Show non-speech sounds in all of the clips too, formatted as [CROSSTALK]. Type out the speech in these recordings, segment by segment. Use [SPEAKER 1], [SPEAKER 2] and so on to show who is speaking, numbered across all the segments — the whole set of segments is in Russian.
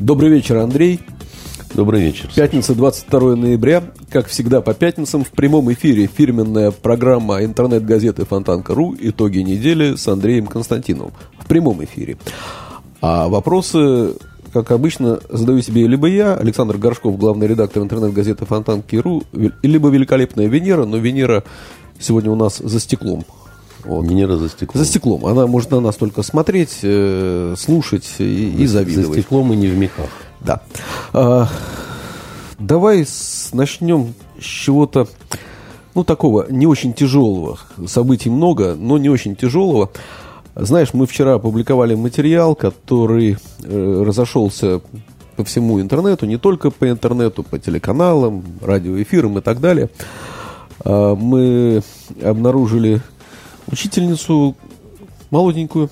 [SPEAKER 1] Добрый вечер, Андрей.
[SPEAKER 2] Добрый вечер.
[SPEAKER 1] Пятница, 22 ноября. Как всегда, по пятницам в прямом эфире фирменная программа интернет-газеты Фонтанка.ру «Итоги недели» с Андреем Константиновым. В прямом эфире. А вопросы, как обычно, задаю себе либо я, Александр Горшков, главный редактор интернет-газеты Фонтанки.ру, либо великолепная Венера, но Венера сегодня у нас за стеклом.
[SPEAKER 2] Вот. Венера за стеклом.
[SPEAKER 1] За стеклом. Она может на нас только смотреть, э, слушать и, и завидовать.
[SPEAKER 2] За стеклом и не в мехах.
[SPEAKER 1] Да. А, давай с, начнем с чего-то, ну, такого не очень тяжелого. Событий много, но не очень тяжелого. Знаешь, мы вчера опубликовали материал, который э, разошелся по всему интернету, не только по интернету, по телеканалам, радиоэфирам и так далее. А, мы обнаружили учительницу молоденькую.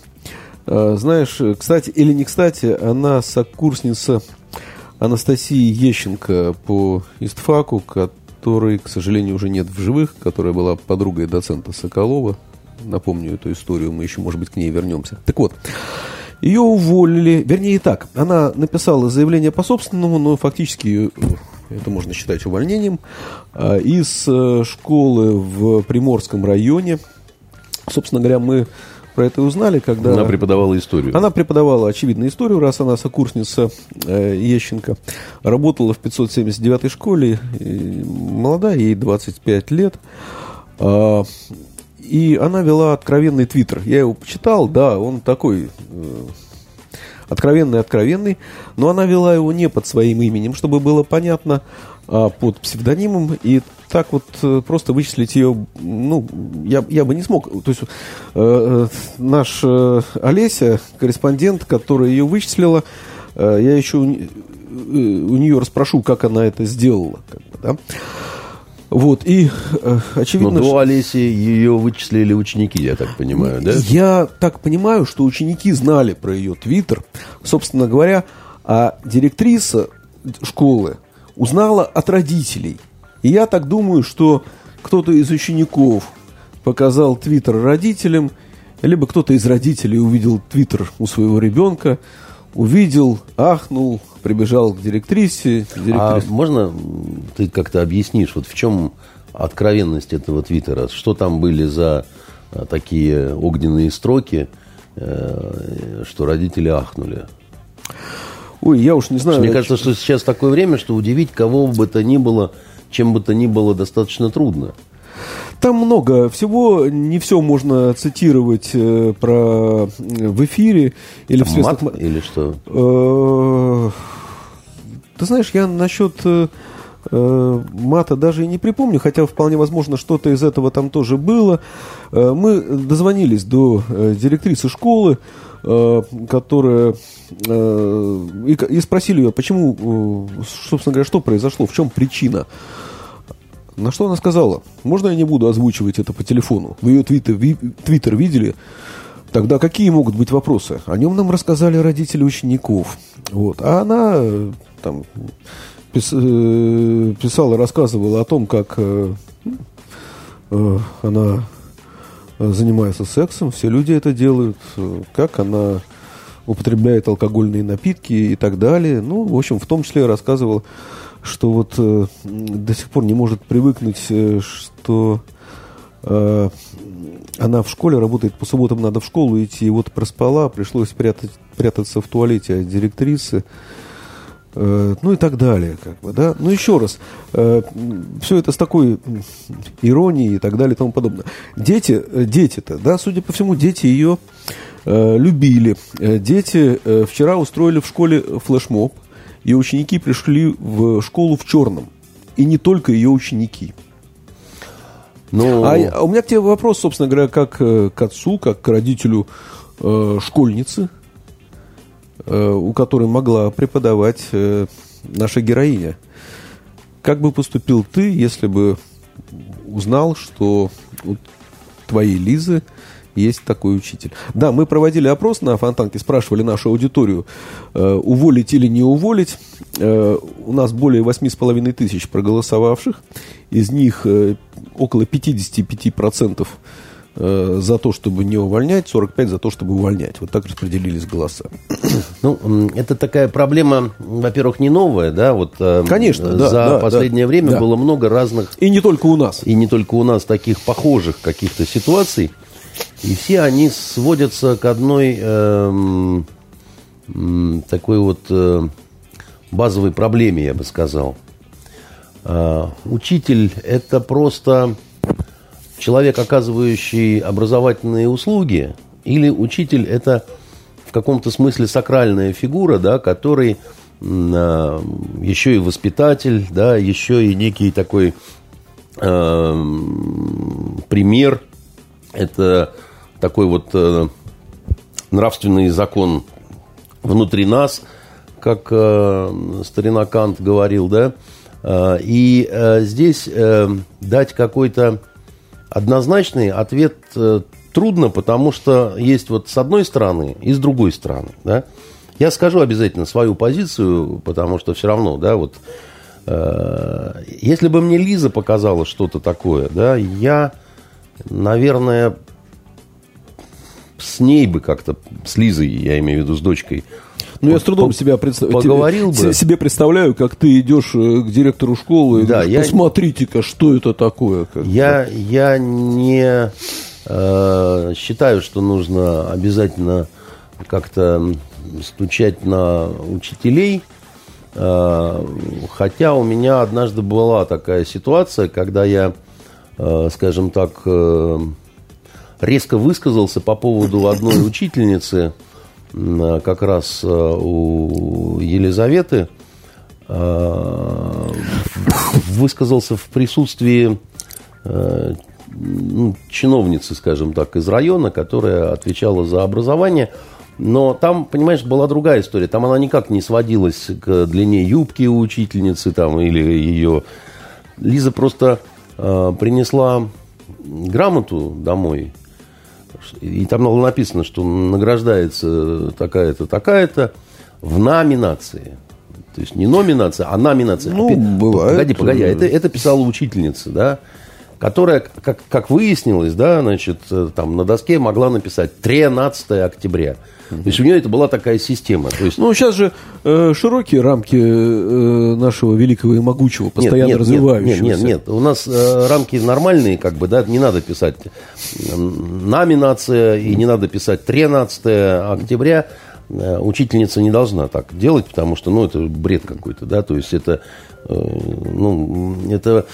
[SPEAKER 1] А, знаешь, кстати или не кстати, она сокурсница Анастасии Ещенко по истфаку, которой, к сожалению, уже нет в живых, которая была подругой доцента Соколова. Напомню эту историю, мы еще, может быть, к ней вернемся. Так вот, ее уволили, вернее так, она написала заявление по собственному, но фактически это можно считать увольнением, а, из э, школы в Приморском районе. Собственно говоря, мы про это узнали, когда...
[SPEAKER 2] Она преподавала историю.
[SPEAKER 1] Она преподавала, очевидно, историю, раз она сокурсница э, Ещенко. Работала в 579-й школе, и молодая, ей 25 лет. Э, и она вела откровенный твиттер. Я его почитал, да, он такой... Э, откровенный-откровенный, но она вела его не под своим именем, чтобы было понятно, а под псевдонимом, и так вот э, просто вычислить ее, ну, я, я бы не смог. То есть э, э наш э, Олеся, корреспондент, которая ее вычислила, э, я еще у, э, у нее расспрошу, как она это сделала. Как бы, да? Вот, и э, очевидно...
[SPEAKER 2] Но до Олеси ее вычислили ученики, я так понимаю, да?
[SPEAKER 1] Я так понимаю, что ученики знали про ее твиттер. Собственно говоря, а директриса школы узнала от родителей. И я так думаю, что кто-то из учеников показал твиттер родителям, либо кто-то из родителей увидел твиттер у своего ребенка, увидел, ахнул, прибежал к директрисе.
[SPEAKER 2] Директрис... А можно ты как-то объяснишь, вот в чем откровенность этого твиттера? Что там были за а, такие огненные строки, э, что родители ахнули?
[SPEAKER 1] Ой, я уж не знаю.
[SPEAKER 2] Мне кажется, что сейчас такое время, что удивить кого бы то ни было, чем бы то ни было, достаточно трудно.
[SPEAKER 1] Там много всего, не все можно цитировать э, про в эфире или
[SPEAKER 2] Там в средствах... Мат или что?
[SPEAKER 1] Э, ты знаешь, я насчет э, э, мата даже и не припомню, хотя вполне возможно что-то из этого там тоже было. Э, мы дозвонились до э, директрисы школы, э, которая э, и, спросили ее, почему, э, собственно говоря, что произошло, в чем причина. На что она сказала, можно я не буду озвучивать это по телефону? Вы ее твиттер, ви, твиттер видели? Тогда какие могут быть вопросы? О нем нам рассказали родители учеников. Вот. А она э, там пис, э, писала, рассказывала о том, как э, э, она занимается сексом, все люди это делают, э, как она употребляет алкогольные напитки и так далее. Ну, в общем, в том числе рассказывала что вот э, до сих пор не может привыкнуть, э, что э, она в школе работает, по субботам надо в школу идти, и вот проспала, пришлось прятать, прятаться в туалете от директрисы, ну и так далее, как бы, да. Ну еще раз, э, все это с такой иронией и так далее и тому подобное. Дети, э, дети-то, да, судя по всему, дети ее э, любили. Э, дети э, вчера устроили в школе флешмоб, и ученики пришли в школу в черном. И не только ее ученики. Но... А, а у меня к тебе вопрос, собственно говоря, как э, к отцу, как к родителю э, школьницы, э, у которой могла преподавать э, наша героиня. Как бы поступил ты, если бы узнал, что у твоей Лизы есть такой учитель. Да, мы проводили опрос на Фонтанке, спрашивали нашу аудиторию, э, уволить или не уволить. Э, у нас более 8,5 тысяч проголосовавших. Из них э, около 55% э, за то, чтобы не увольнять, 45 за то, чтобы увольнять. Вот так распределились голоса. [CLEARS THROAT]
[SPEAKER 2] Ну, это такая проблема, во-первых, не новая, да, вот э,
[SPEAKER 1] Конечно,
[SPEAKER 2] за
[SPEAKER 1] да,
[SPEAKER 2] последнее
[SPEAKER 1] да,
[SPEAKER 2] время
[SPEAKER 1] да.
[SPEAKER 2] было много разных
[SPEAKER 1] И не только у нас.
[SPEAKER 2] и не только у нас таких похожих каких-то ситуаций, и все они сводятся к одной эм, такой вот э, базовой проблеме, я бы сказал. А, учитель – это просто человек, оказывающий образовательные услуги, или учитель – это в каком-то смысле сакральная фигура, да, который м, а, еще и воспитатель, да, еще и некий такой эм, пример. Это такой вот э, нравственный закон внутри нас, как э, старина Кант говорил, да. Э, и э, здесь э, дать какой-то однозначный ответ э, трудно, потому что есть вот с одной стороны и с другой стороны, да. Я скажу обязательно свою позицию, потому что все равно, да, вот э, если бы мне Лиза показала что-то такое, да, я, наверное, с ней бы как-то, с Лизой, я имею в виду, с дочкой,
[SPEAKER 1] Ну, я с трудом себя представ-
[SPEAKER 2] поговорил
[SPEAKER 1] тебе-
[SPEAKER 2] бы.
[SPEAKER 1] себе представляю, как ты идешь э, к директору школы и
[SPEAKER 2] Да,
[SPEAKER 1] говоришь,
[SPEAKER 2] я-
[SPEAKER 1] посмотрите-ка, что это такое. как бы».
[SPEAKER 2] Я, я не э, считаю, что нужно обязательно как-то стучать на учителей. Э, хотя у меня однажды была такая ситуация, когда я, э, скажем так, э, резко высказался по поводу одной [COUGHS] учительницы, как раз э, у Елизаветы, э, высказался в присутствии э, ну, чиновницы, скажем так, из района, которая отвечала за образование. Но там, понимаешь, была другая история. Там она никак не сводилась к длине юбки у учительницы там, или ее... Лиза просто э, принесла грамоту домой, и там написано, что награждается такая-то, такая-то в номинации. То есть не номинация, а номинация.
[SPEAKER 1] Ну,
[SPEAKER 2] Опи-
[SPEAKER 1] бывает.
[SPEAKER 2] Погоди, погоди. Это, это писала учительница, да, которая, как, как выяснилось, да, значит, э, там на доске могла написать 13 октября. То есть у нее это была такая система. То есть
[SPEAKER 1] Ну, сейчас же э, широкие рамки э, нашего великого и могучего, постоянно
[SPEAKER 2] нет, нет,
[SPEAKER 1] развивающегося.
[SPEAKER 2] Нет, нет, нет. У нас э, рамки нормальные, как бы, да, не надо писать номинация и не надо писать 13 октября. Э, Учительница не должна так делать, потому что, ну, это бред какой-то, да, то есть это, э, ну, это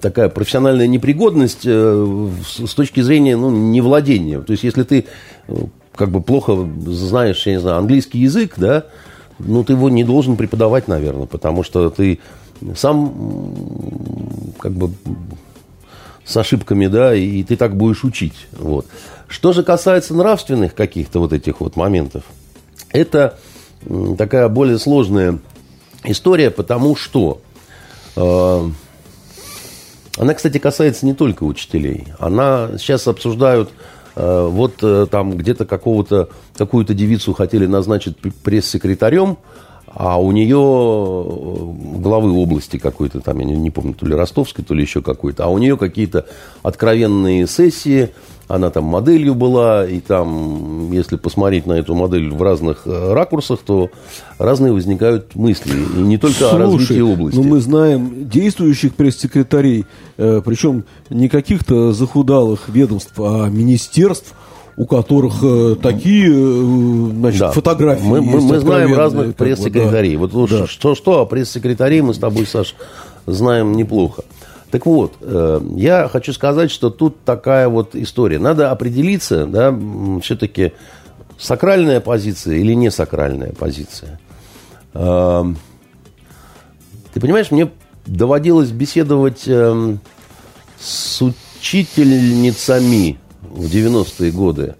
[SPEAKER 2] такая профессиональная непригодность э, с точки зрения, ну, невладения. То есть если ты как бы плохо знаешь, я не знаю, английский язык, да, ну, ты его не должен преподавать, наверное, потому что ты сам как бы с ошибками, да, и ты так будешь учить. Вот. Что же касается нравственных каких-то вот этих вот моментов, это такая более сложная история, потому что э, она, кстати, касается не только учителей. Она сейчас обсуждают э, вот э, там где-то какого-то какую-то девицу хотели назначить пресс-секретарем, а у нее э, главы области какой-то там, я не, не помню, то ли ростовской, то ли еще какой-то, а у нее какие-то откровенные сессии, она там моделью была, и там, если посмотреть на эту модель в разных э, ракурсах, то разные возникают мысли, и не только о развитии области.
[SPEAKER 1] ну мы знаем действующих пресс-секретарей, э, причем не каких-то захудалых ведомств, а министерств, у которых э, такие э, значит,
[SPEAKER 2] Да.
[SPEAKER 1] фотографии
[SPEAKER 2] Мы, мы- мы знаем разных пресс-секретарей.
[SPEAKER 1] да.
[SPEAKER 2] Вот уж
[SPEAKER 1] Да.
[SPEAKER 2] что, что, а пресс-секретарей мы с тобой, Саш, знаем неплохо. Так вот, э, я хочу сказать, что тут такая вот история. Надо определиться, да, все-таки сакральная позиция или не сакральная позиция. Э, Ты понимаешь, мне доводилось беседовать эм, с учительницами в 90-е годы.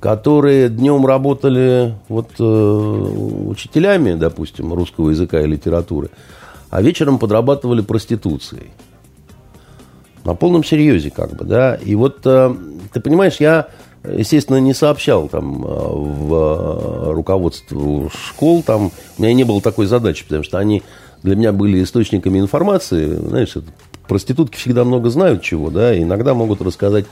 [SPEAKER 2] которые днем работали вот, э, учителями, допустим, русского языка и литературы, а вечером подрабатывали проституцией. На полном серьезе, как бы, да. И вот, э, ты понимаешь, я, естественно, не сообщал там э, в э, руководство школ, там, у меня не было такой задачи, потому что они для меня были источниками информации, знаешь, проститутки всегда много знают чего, да, и иногда могут рассказать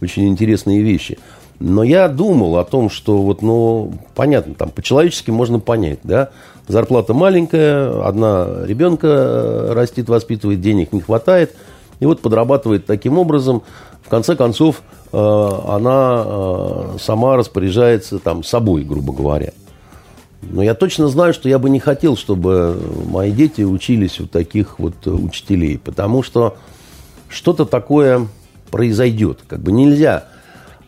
[SPEAKER 2] очень интересные вещи. Но я думал о том, что вот, ну, понятно, там по-человечески можно понять, да, зарплата маленькая, одна ребенка растит, воспитывает, денег не хватает, и вот подрабатывает таким образом, в конце концов, э, она э, сама распоряжается там собой, грубо говоря. Но я точно знаю, что я бы не хотел, чтобы мои дети учились у таких вот учителей, потому что что-то такое произойдет. Как бы нельзя, э,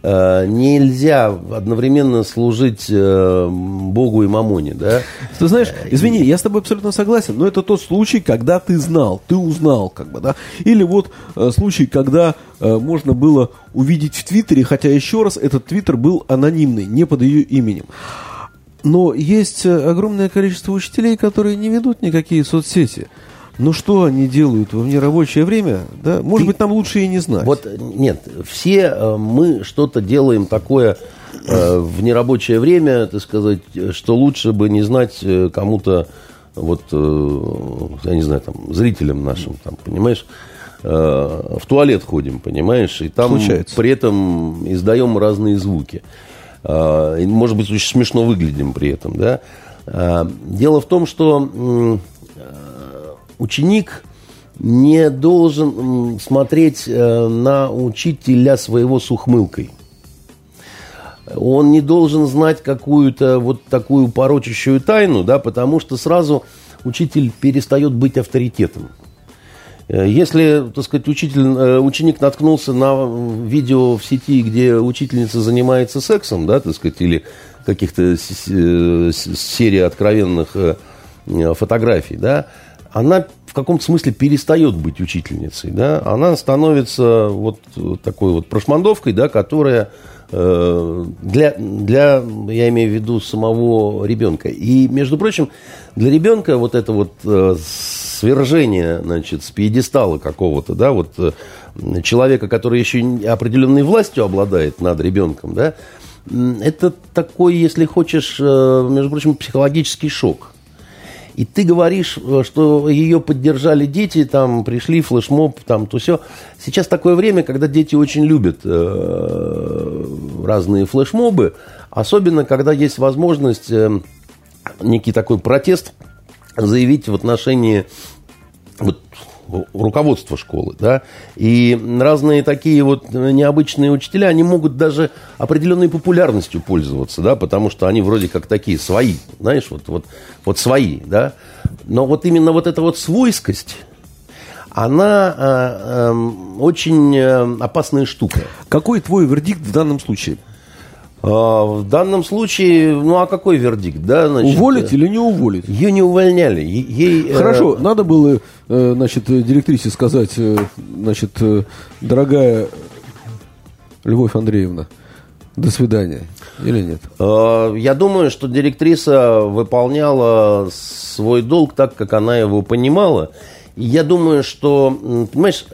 [SPEAKER 2] нельзя одновременно служить э, Богу и Мамоне, да?
[SPEAKER 1] Ты знаешь, извини, я с тобой абсолютно согласен, но это тот случай, когда ты знал, ты узнал, как бы, да? Или вот э, случай, когда э, можно было увидеть в Твиттере, хотя еще раз этот Твиттер был анонимный, не под ее именем. Но есть э, огромное количество учителей, которые не ведут никакие соцсети. Ну что они делают в нерабочее время? Да? Может
[SPEAKER 2] Ты...
[SPEAKER 1] быть, нам лучше и не знать.
[SPEAKER 2] Вот нет, все э, мы что-то делаем такое э, в нерабочее время, так сказать, что лучше бы не знать э, кому-то, вот, э, я не знаю, там, зрителям нашим, там, понимаешь, э, в туалет ходим, понимаешь, и там
[SPEAKER 1] Случается.
[SPEAKER 2] при этом издаем разные звуки. Э, может быть, очень смешно выглядим при этом, да. Э, дело в том, что ученик не должен смотреть э, на учителя своего с ухмылкой. Он не должен знать какую-то вот такую порочащую тайну, да, потому что сразу учитель перестает быть авторитетом. Э, если, так сказать, учитель, э, ученик наткнулся на видео в сети, где учительница занимается сексом, да, так сказать, или каких-то серии откровенных фотографий, да, она в каком-то смысле перестает быть учительницей, да, она становится вот такой вот прошмандовкой, да, которая э, для, для, я имею в виду, самого ребенка. И, между прочим, для ребенка вот это вот э, свержение, значит, с пьедестала какого-то, да, вот э, человека, который еще определенной властью обладает над ребенком, да, это такой, если хочешь, между прочим, психологический шок. И ты говоришь, э, что ее поддержали дети, там пришли флешмоб, там то все. Сейчас такое время, когда дети очень любят э, разные флешмобы, особенно когда есть возможность э, некий такой протест заявить в отношении вот, руководства школы, да, и разные такие вот необычные учителя, они могут даже определенной популярностью пользоваться, да, потому что они вроде как такие свои, знаешь, вот, вот, вот свои, да, но вот именно вот эта вот свойскость, она э, э, очень опасная штука.
[SPEAKER 1] Какой твой вердикт в данном случае?
[SPEAKER 2] А, в данном случае, ну а какой вердикт, да?
[SPEAKER 1] Значит, уволить или не уволить?
[SPEAKER 2] Ее не увольняли. Ей,
[SPEAKER 1] Хорошо, э... надо было, э, значит, директрисе сказать, э, значит, дорогая Любовь Андреевна, до свидания. Или нет?
[SPEAKER 2] А, я думаю, что директриса выполняла свой долг так, как она его понимала. Я думаю, что, понимаешь,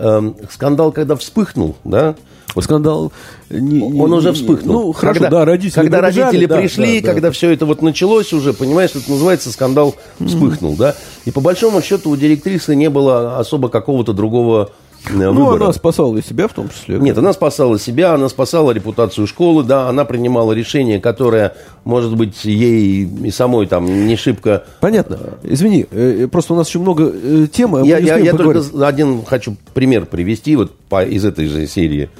[SPEAKER 2] скандал, когда вспыхнул, да,
[SPEAKER 1] скандал...
[SPEAKER 2] Не, не, он уже вспыхнул.
[SPEAKER 1] Ну, хорошо, когда, да, родители
[SPEAKER 2] Когда побежали, родители да, пришли, да, да. когда все это вот началось уже, понимаешь, это называется скандал вспыхнул, mm-hmm. да? И по большому счету у директрисы не было особо какого-то другого э, ну, выбора.
[SPEAKER 1] она спасала и себя в том числе.
[SPEAKER 2] Нет, она спасала себя, она спасала репутацию школы, да, она принимала решение, которое, может быть, ей и самой там не шибко...
[SPEAKER 1] Понятно. Извини, э, просто у нас еще много э, тем.
[SPEAKER 2] А я, я, я только один хочу пример привести вот по, из этой же серии.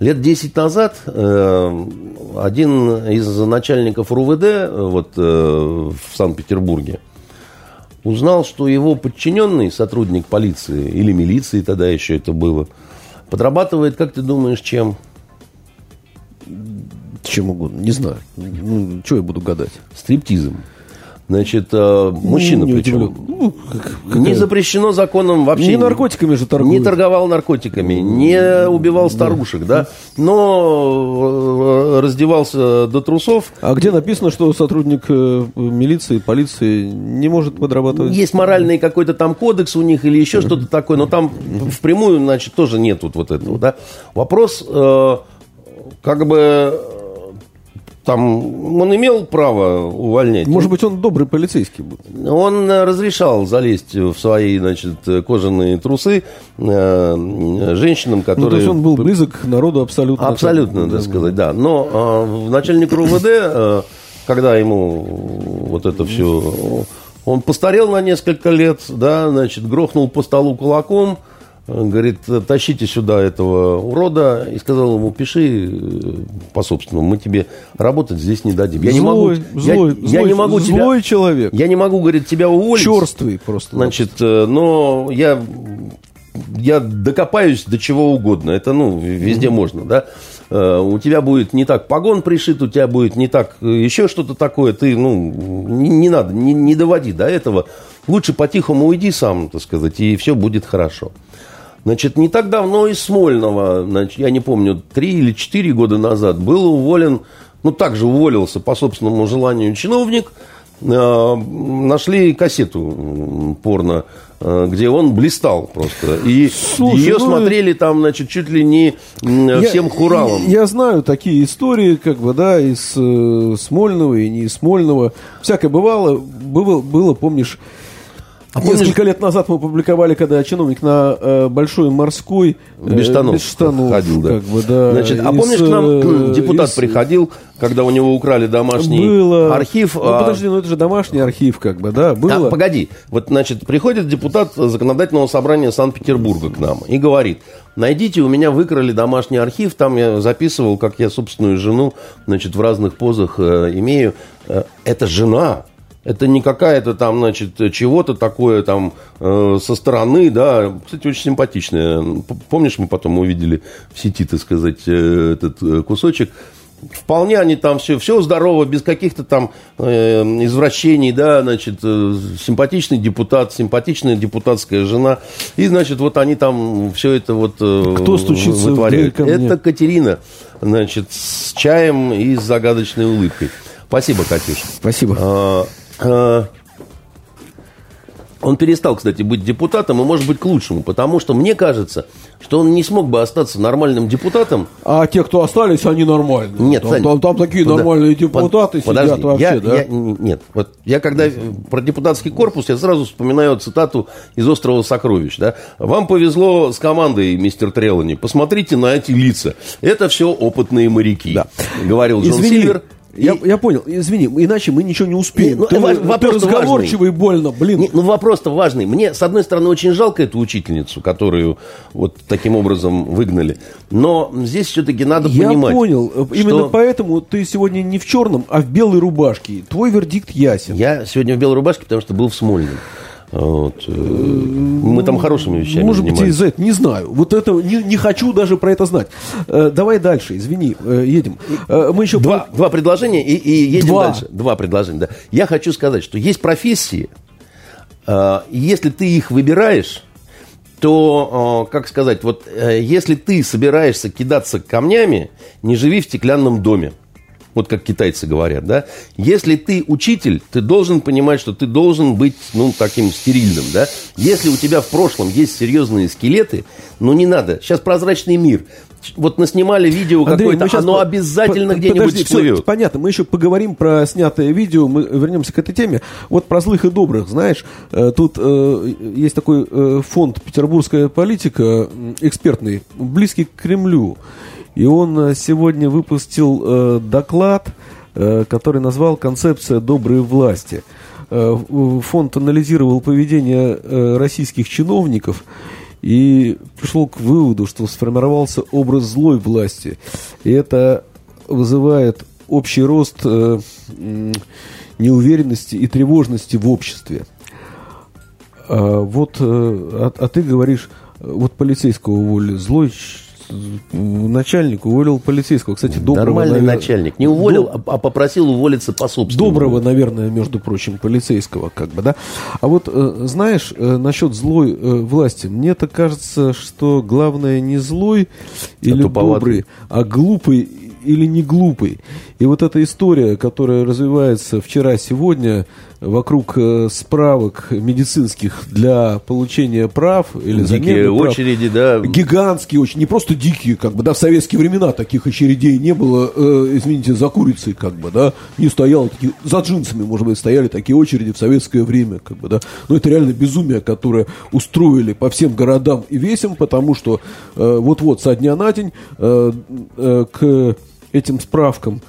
[SPEAKER 2] Лет 10 назад э, один из начальников РУВД э, вот, э, в Санкт-Петербурге узнал, что его подчиненный, сотрудник полиции или милиции тогда еще это было, подрабатывает, как ты думаешь, чем?
[SPEAKER 1] Чем угодно, не знаю. Ну, что я буду гадать?
[SPEAKER 2] Стриптизом. Значит, э, мужчина
[SPEAKER 1] не
[SPEAKER 2] причем.
[SPEAKER 1] удивлен. Ну, как-
[SPEAKER 2] Не запрещено законом вообще.
[SPEAKER 1] Не наркотиками же торгуют.
[SPEAKER 2] Не торговал наркотиками, не убивал старушек, да, но э, раздевался до трусов.
[SPEAKER 1] А где написано, что сотрудник э, милиции, полиции не может подрабатывать?
[SPEAKER 2] Есть моральный какой-то там кодекс у них или еще что-то такое, но там впрямую, значит, тоже нет вот, этого, да. Вопрос, э, как бы, там, он имел право увольнять.
[SPEAKER 1] Может быть, он добрый полицейский был.
[SPEAKER 2] Он э, разрешал залезть в свои, значит, кожаные трусы э, женщинам,
[SPEAKER 1] Ну, то
[SPEAKER 2] которые...
[SPEAKER 1] есть он был близок к народу абсолютно.
[SPEAKER 2] Абсолютно,
[SPEAKER 1] Да.
[SPEAKER 2] так сказать, да. Но э, начальник РУВД, э, когда ему вот это все... Он постарел на несколько лет, да, значит, грохнул по столу кулаком, говорит, тащите сюда этого урода, и сказал ему, пиши э, по собственному, мы тебе работать здесь не дадим. Я не могу,
[SPEAKER 1] Злой,
[SPEAKER 2] я-
[SPEAKER 1] злой,
[SPEAKER 2] я,
[SPEAKER 1] злой,
[SPEAKER 2] не могу тебя,
[SPEAKER 1] злой человек.
[SPEAKER 2] я не могу, говорит, тебя уволить.
[SPEAKER 1] Черствый просто.
[SPEAKER 2] Значит, э, но я, я докопаюсь до чего угодно. Это, ну, везде можно, да. Э, У тебя будет не так погон пришит, у тебя будет не так еще что-то такое. Ты, ну, не, не надо, не, не доводи до этого. Лучше по-тихому уйди сам, так сказать, и все будет хорошо. Значит, не так давно из Смольного, значит, я не помню, три или четыре года назад был уволен, ну, также уволился по собственному желанию чиновник, Э, нашли кассету порно, э, где он блистал просто. И
[SPEAKER 1] Слушай,
[SPEAKER 2] ее
[SPEAKER 1] ну,
[SPEAKER 2] смотрели там, значит, чуть ли не м,
[SPEAKER 1] Я-
[SPEAKER 2] всем хуралом.
[SPEAKER 1] Я, знаю такие истории, как бы, да, из э, Смольного и не из Смольного. Всякое бывало. Было, было помнишь,
[SPEAKER 2] А помнишь-
[SPEAKER 1] несколько лет назад мы публиковали, когда чиновник на э, Большой морской э,
[SPEAKER 2] Без штанов,
[SPEAKER 1] без штанов,
[SPEAKER 2] ходил, да.
[SPEAKER 1] как бы, да.
[SPEAKER 2] Значит, а
[SPEAKER 1] из,
[SPEAKER 2] помнишь, к нам
[SPEAKER 1] э,
[SPEAKER 2] депутат
[SPEAKER 1] из-
[SPEAKER 2] приходил, когда у него украли домашний
[SPEAKER 1] Было.
[SPEAKER 2] архив?
[SPEAKER 1] Ну,
[SPEAKER 2] а-
[SPEAKER 1] подожди, ну это же домашний архив, как бы, да,
[SPEAKER 2] А,
[SPEAKER 1] было.
[SPEAKER 2] погоди, вот, значит, приходит депутат законодательного собрания Санкт-Петербурга к нам и говорит, найдите, у меня выкрали домашний архив, там я записывал, как я собственную жену, значит, в разных позах э, имею. Э, это жена, это не какая-то там, значит, чего-то такое там э, со стороны, да. Кстати, очень симпатичная. Помнишь, мы потом увидели в сети, так сказать, э, этот э, кусочек. Вполне они там все, все здорово, без каких-то там э, извращений, да, значит, э, симпатичный депутат, симпатичная депутатская жена. И, значит, вот они там все это вот э,
[SPEAKER 1] Кто стучится
[SPEAKER 2] вытворяют.
[SPEAKER 1] ко мне?
[SPEAKER 2] Это Катерина, значит, с чаем и с загадочной улыбкой. Спасибо, Катюш.
[SPEAKER 1] Спасибо.
[SPEAKER 2] А, а, Он перестал, кстати, быть депутатом, и может быть к лучшему, потому что мне кажется, что он не смог бы остаться нормальным депутатом.
[SPEAKER 1] А те, кто остались, они нормальные.
[SPEAKER 2] Нет,
[SPEAKER 1] там,
[SPEAKER 2] Сань,
[SPEAKER 1] там, там такие
[SPEAKER 2] Подо-
[SPEAKER 1] нормальные
[SPEAKER 2] под-
[SPEAKER 1] депутаты
[SPEAKER 2] подожди,
[SPEAKER 1] сидят вообще,
[SPEAKER 2] я-
[SPEAKER 1] да?
[SPEAKER 2] я- нет, вот я когда э, про депутатский корпус, я сразу вспоминаю цитату из «Острова сокровищ». Да? «Вам повезло с командой, мистер Трелани. Посмотрите на эти лица. Это все опытные моряки»,
[SPEAKER 1] Да.
[SPEAKER 2] говорил Джон
[SPEAKER 1] Извини,
[SPEAKER 2] Сильвер.
[SPEAKER 1] Я,
[SPEAKER 2] И-
[SPEAKER 1] я понял, извини, иначе мы ничего не успеем.
[SPEAKER 2] Ну,
[SPEAKER 1] ты,
[SPEAKER 2] вопрос-то
[SPEAKER 1] разговорчивый больно, блин.
[SPEAKER 2] Не, ну вопрос-то важный. Мне, с одной стороны, очень жалко эту учительницу, которую вот таким образом выгнали. Но здесь все-таки надо
[SPEAKER 1] я
[SPEAKER 2] понимать.
[SPEAKER 1] понял.
[SPEAKER 2] что
[SPEAKER 1] Именно поэтому ты сегодня не в черном, а в белой рубашке. Твой вердикт ясен.
[SPEAKER 2] Я сегодня в белой рубашке, потому что был в Смольном. Вот. э, Мы там хорошими вещами
[SPEAKER 1] Может быть, из-за этого, не знаю. Вот это не, не хочу даже про это знать. Э, давай дальше, извини, э, едем. Мы еще
[SPEAKER 2] Два, два предложения и, и едем
[SPEAKER 1] Два.
[SPEAKER 2] дальше. Два предложения, да. Я хочу сказать, что есть профессии, если ты их выбираешь, то, как сказать, вот если ты собираешься кидаться камнями, не живи в стеклянном доме. Вот как китайцы говорят, да. Если ты учитель, ты должен понимать, что ты должен быть, ну, таким стерильным, да. Если у тебя в прошлом есть серьезные скелеты, ну, не надо. Сейчас прозрачный мир. Вот наснимали видео какое-то, оно
[SPEAKER 1] по-
[SPEAKER 2] обязательно
[SPEAKER 1] по-
[SPEAKER 2] где-нибудь
[SPEAKER 1] подожди,
[SPEAKER 2] всплывет.
[SPEAKER 1] понятно, мы еще поговорим про снятое видео, мы вернемся к этой теме. Вот про злых и добрых, знаешь, э, тут э, есть такой э, фонд «Петербургская политика», экспертный, близкий к Кремлю. И он э, сегодня выпустил э, доклад, э, который назвал «Концепция доброй власти». Фонд анализировал поведение российских чиновников и пришел к выводу, что сформировался образ злой власти. И это вызывает общий рост неуверенности и тревожности в обществе. А вот, а, а ты говоришь, вот полицейского уволили, злой, начальник уволил полицейского. Кстати, доброго...
[SPEAKER 2] Нормальный
[SPEAKER 1] наверное,
[SPEAKER 2] начальник. Не уволил, Доб... а попросил уволиться по собственному.
[SPEAKER 1] Доброго, наверное, между прочим, полицейского, как бы, да. А вот, знаешь, насчет злой власти, мне-то кажется, что главное не злой или а добрый, а глупый или не глупый. И вот эта история, которая развивается вчера-сегодня вокруг э, справок медицинских для получения прав или
[SPEAKER 2] Дикие очереди,
[SPEAKER 1] прав, да. Гигантские очень, не просто дикие, как бы, да, в советские времена таких очередей не было, э, извините, за курицей, как бы, да, не стояло, такие, за джинсами, может быть, стояли такие очереди в советское время, как бы, да. Но это реально безумие, которое устроили по всем городам и весям, потому что э, вот-вот со дня на день э, э, к этим справкам,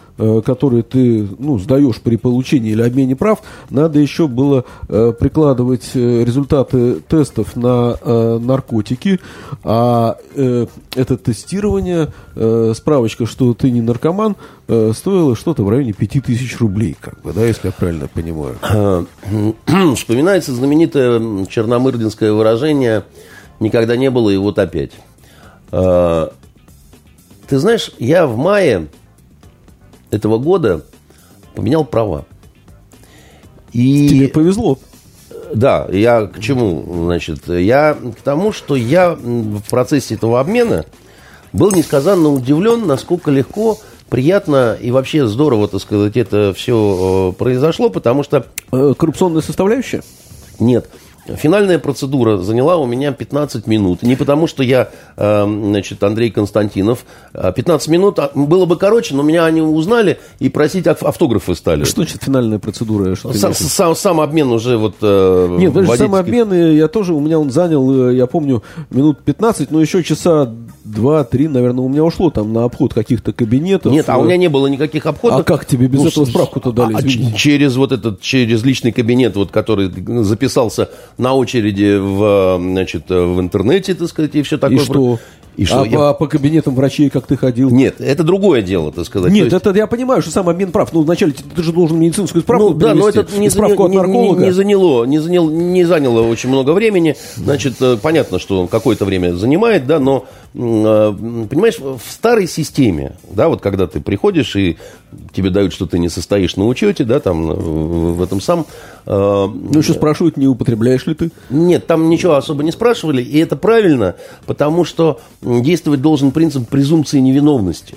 [SPEAKER 1] которые ты ну, сдаешь при получении или обмене прав, надо еще было э, прикладывать э, результаты тестов на наркотики, а это тестирование, справочка, что ты не наркоман, стоило что-то в районе 5000 рублей, как бы, да, если я правильно понимаю. [CLEARS THROAT]
[SPEAKER 2] Вспоминается знаменитое черномырдинское выражение «никогда не было, и вот опять». Ты знаешь, я в мае этого года поменял права.
[SPEAKER 1] И... Тебе повезло.
[SPEAKER 2] Да, я к чему, значит, я к тому, что я в процессе этого обмена был несказанно удивлен, насколько легко, приятно и вообще здорово, так сказать, это все э, произошло, потому что...
[SPEAKER 1] Э, коррупционная составляющая?
[SPEAKER 2] Нет. Финальная процедура заняла у меня 15 минут. Не потому, что я, э, значит, Андрей Константинов. 15 а минут а, было бы короче, но меня они узнали и просить автографы стали.
[SPEAKER 1] Что значит финальная процедура?
[SPEAKER 2] Что сам, сам, сам обмен уже вот... Э,
[SPEAKER 1] Нет, даже сам обмен, я тоже, у меня он занял, э, я помню, минут 15, но еще часа 2-3, наверное, у меня ушло там на обход каких-то кабинетов.
[SPEAKER 2] Нет, а у меня не было никаких обходов.
[SPEAKER 1] А как тебе без ну, этого справку-то дали?
[SPEAKER 2] А, через вот этот, через личный кабинет, вот, который записался на очереди в, значит, в интернете, так сказать, и все такое.
[SPEAKER 1] И что? И что, а я... по, по кабинетам врачей как ты ходил?
[SPEAKER 2] Нет, это другое дело, так сказать.
[SPEAKER 1] Нет, есть... это я понимаю, что сам обмен прав. Ну, вначале ты, ты же должен медицинскую справку
[SPEAKER 2] ну, да, но это не, справку не, от нарколога. Не, не, заняло, не, занял, не заняло очень много времени. Значит, э, понятно, что какое-то время занимает, да, но, э, понимаешь, в старой системе, да, вот когда ты приходишь и тебе дают, что ты не состоишь на учете, да, там, в этом сам...
[SPEAKER 1] Э, ну, еще спрашивают, не употребляешь ли ты?
[SPEAKER 2] Нет, там ничего особо не спрашивали, и это правильно, потому что действовать должен принцип презумпции невиновности.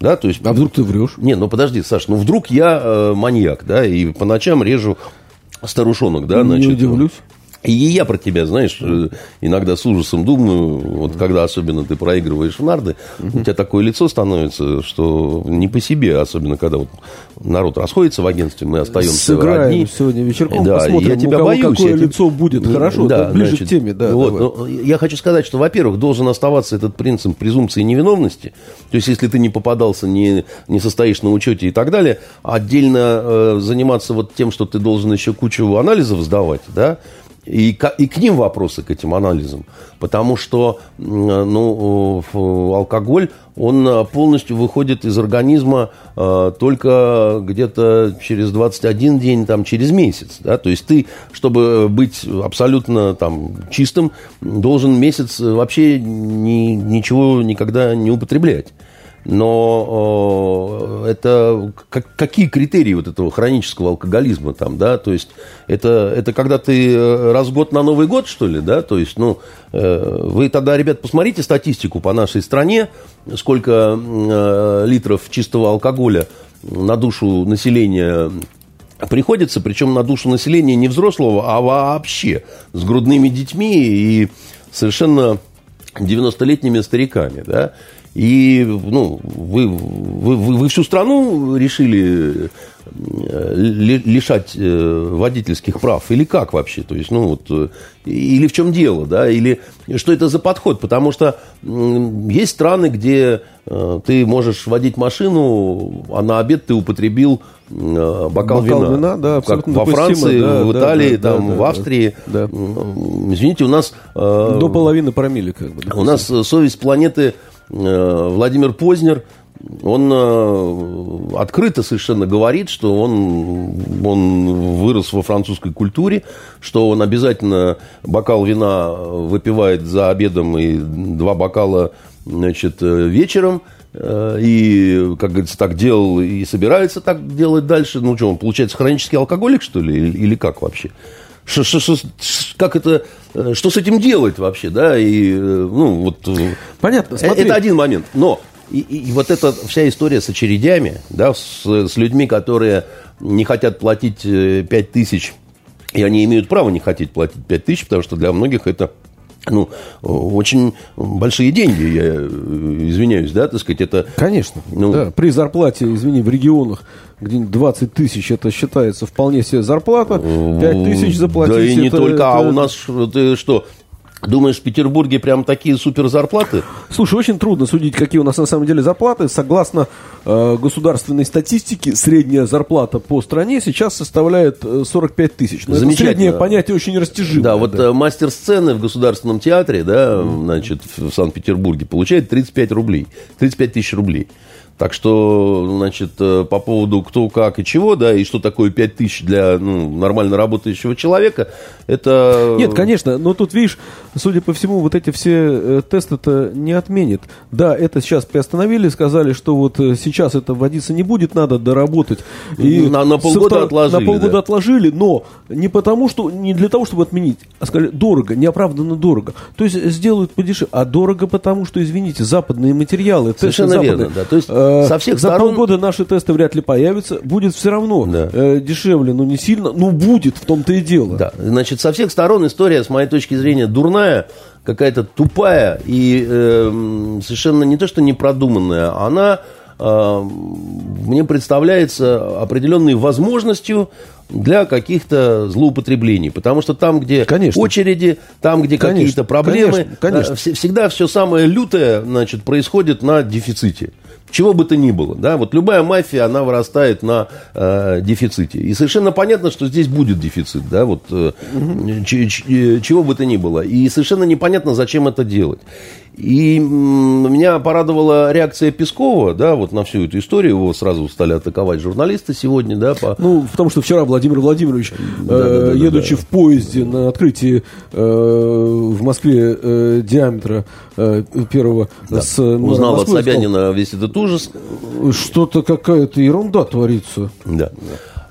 [SPEAKER 2] Да, то есть...
[SPEAKER 1] А вдруг ты врешь?
[SPEAKER 2] Не, ну подожди, Саш, ну вдруг я э, маньяк, да, и по ночам режу старушонок, да,
[SPEAKER 1] значит... Не удивлюсь.
[SPEAKER 2] И я про тебя, знаешь, э, иногда с ужасом думаю, вот когда особенно ты проигрываешь в нарды, у тебя такое лицо становится, что не по себе, особенно когда вот народ расходится в агентстве, мы остаемся
[SPEAKER 1] Сыграем одни. сегодня вечерком, да, посмотрим, я тебя у кого боюсь, какое я лицо будет. Хорошо, да, ближе значит, к теме. Да,
[SPEAKER 2] вот, но я хочу сказать, что, во-первых, должен оставаться этот принцип презумпции невиновности. То есть, если ты не попадался, не, не состоишь на учете и так далее, отдельно э, заниматься вот тем, что ты должен еще кучу анализов сдавать, да, и, и к ним вопросы, к этим анализам. Потому что ну, алкоголь, он полностью выходит из организма э, только где-то через 21 день, там, через месяц. Да? То есть ты, чтобы быть абсолютно там, чистым, должен месяц вообще ни, ничего никогда не употреблять но это как, какие критерии вот этого хронического алкоголизма там, да, то есть это, это когда ты э, раз в год на Новый год, что ли, да, то есть, ну, э, вы тогда, ребят, посмотрите статистику по нашей стране, сколько э, литров чистого алкоголя на душу населения приходится, причем на душу населения не взрослого, а вообще с грудными детьми и совершенно 90-летними стариками, да, и ну, вы, вы, вы всю страну решили э, лишать э, водительских прав? Или как вообще? То есть, ну вот, э, или в чем дело, да? Или что это за подход? Потому что есть страны, где ты можешь водить машину, а на обед ты употребил бокал, бокал вина. вина
[SPEAKER 1] да,
[SPEAKER 2] как во Франции, да, в Италии, да, там, да, в Австрии. Да. Извините, у нас...
[SPEAKER 1] До половины промили. Как бы,
[SPEAKER 2] у нас совесть планеты Владимир Познер он э, открыто совершенно говорит, что он, он вырос во французской культуре, что он обязательно бокал вина выпивает за обедом и два бокала значит, вечером. Э, и, как говорится, так делал и собирается так делать дальше. Ну, что, он получается хронический алкоголик, что ли, или, как вообще? Что, что, что, как это, э, что с этим делать вообще, да, и, ну, вот...
[SPEAKER 1] Понятно,
[SPEAKER 2] смотри. Это один момент, но и, и, вот эта вся история с очередями, да, с, с людьми, которые не хотят платить 5 э, тысяч, и они имеют право не хотеть платить 5 тысяч, потому что для многих это ну, очень большие деньги, я э, извиняюсь, да, так сказать, это...
[SPEAKER 1] Конечно, ну, да, при зарплате, извини, в регионах где-нибудь 20 тысяч, это считается вполне себе зарплата, 5 тысяч заплатить...
[SPEAKER 2] Да и не
[SPEAKER 1] это,
[SPEAKER 2] только, а
[SPEAKER 1] это...
[SPEAKER 2] а у нас, ты что, Думаешь, в Петербурге прям такие супер зарплаты?
[SPEAKER 1] Слушай, очень трудно судить, какие у нас на самом деле зарплаты. Согласно э, государственной статистике, средняя зарплата по стране сейчас составляет 45 э, тысяч. Но это среднее понятие очень растяжимое.
[SPEAKER 2] Да, вот да. Э, мастер сцены в Государственном театре, да, значит, в Санкт-Петербурге получает 35 рублей, 35 тысяч рублей. Так что, значит, э, по поводу кто, как и чего, да, и что такое 5 тысяч для ну, нормально работающего человека, это...
[SPEAKER 1] Нет, конечно, но тут, видишь, судя по всему, вот эти все э, тесты-то не отменит. Да, это сейчас приостановили, сказали, что вот э, сейчас это вводиться не будет, надо доработать.
[SPEAKER 2] И на, на полгода отложили.
[SPEAKER 1] На полгода да. отложили, но не потому, что, не для того, чтобы отменить, а сказали, дорого, неоправданно дорого. То есть сделают подешевле, а дорого потому, что, извините, западные материалы,
[SPEAKER 2] Совершенно верно,
[SPEAKER 1] западные,
[SPEAKER 2] да. То есть
[SPEAKER 1] со всех за сторон... полгода наши тесты вряд ли появятся. Будет все равно да. э, дешевле, но не сильно. Ну, будет, в том-то и дело.
[SPEAKER 2] Да. Значит, со всех сторон история, с моей точки зрения, дурная, какая-то тупая и э, совершенно не то, что непродуманная, она э, мне представляется определенной возможностью для каких-то злоупотреблений. Потому что там, где конечно. очереди, там, где какие-то проблемы, конечно, конечно. Э, всегда все самое лютое значит, происходит на дефиците чего бы то ни было. Да? Вот любая мафия, она вырастает на э, дефиците. И совершенно понятно, что здесь будет дефицит, да, вот, э, угу. чего бы то ни было. И совершенно непонятно, зачем это делать. И меня порадовала реакция Пескова, да, вот на всю эту историю. Его сразу стали атаковать журналисты сегодня, да. По...
[SPEAKER 1] Ну, потому что вчера Владимир Владимирович, да, э, да, да, едучи в поезде на открытии э, в Москве э, диаметра э, первого
[SPEAKER 2] с Узнал Москвы, от Собянина сказал, весь этот ужас.
[SPEAKER 1] Что-то какая-то ерунда творится.
[SPEAKER 2] Да.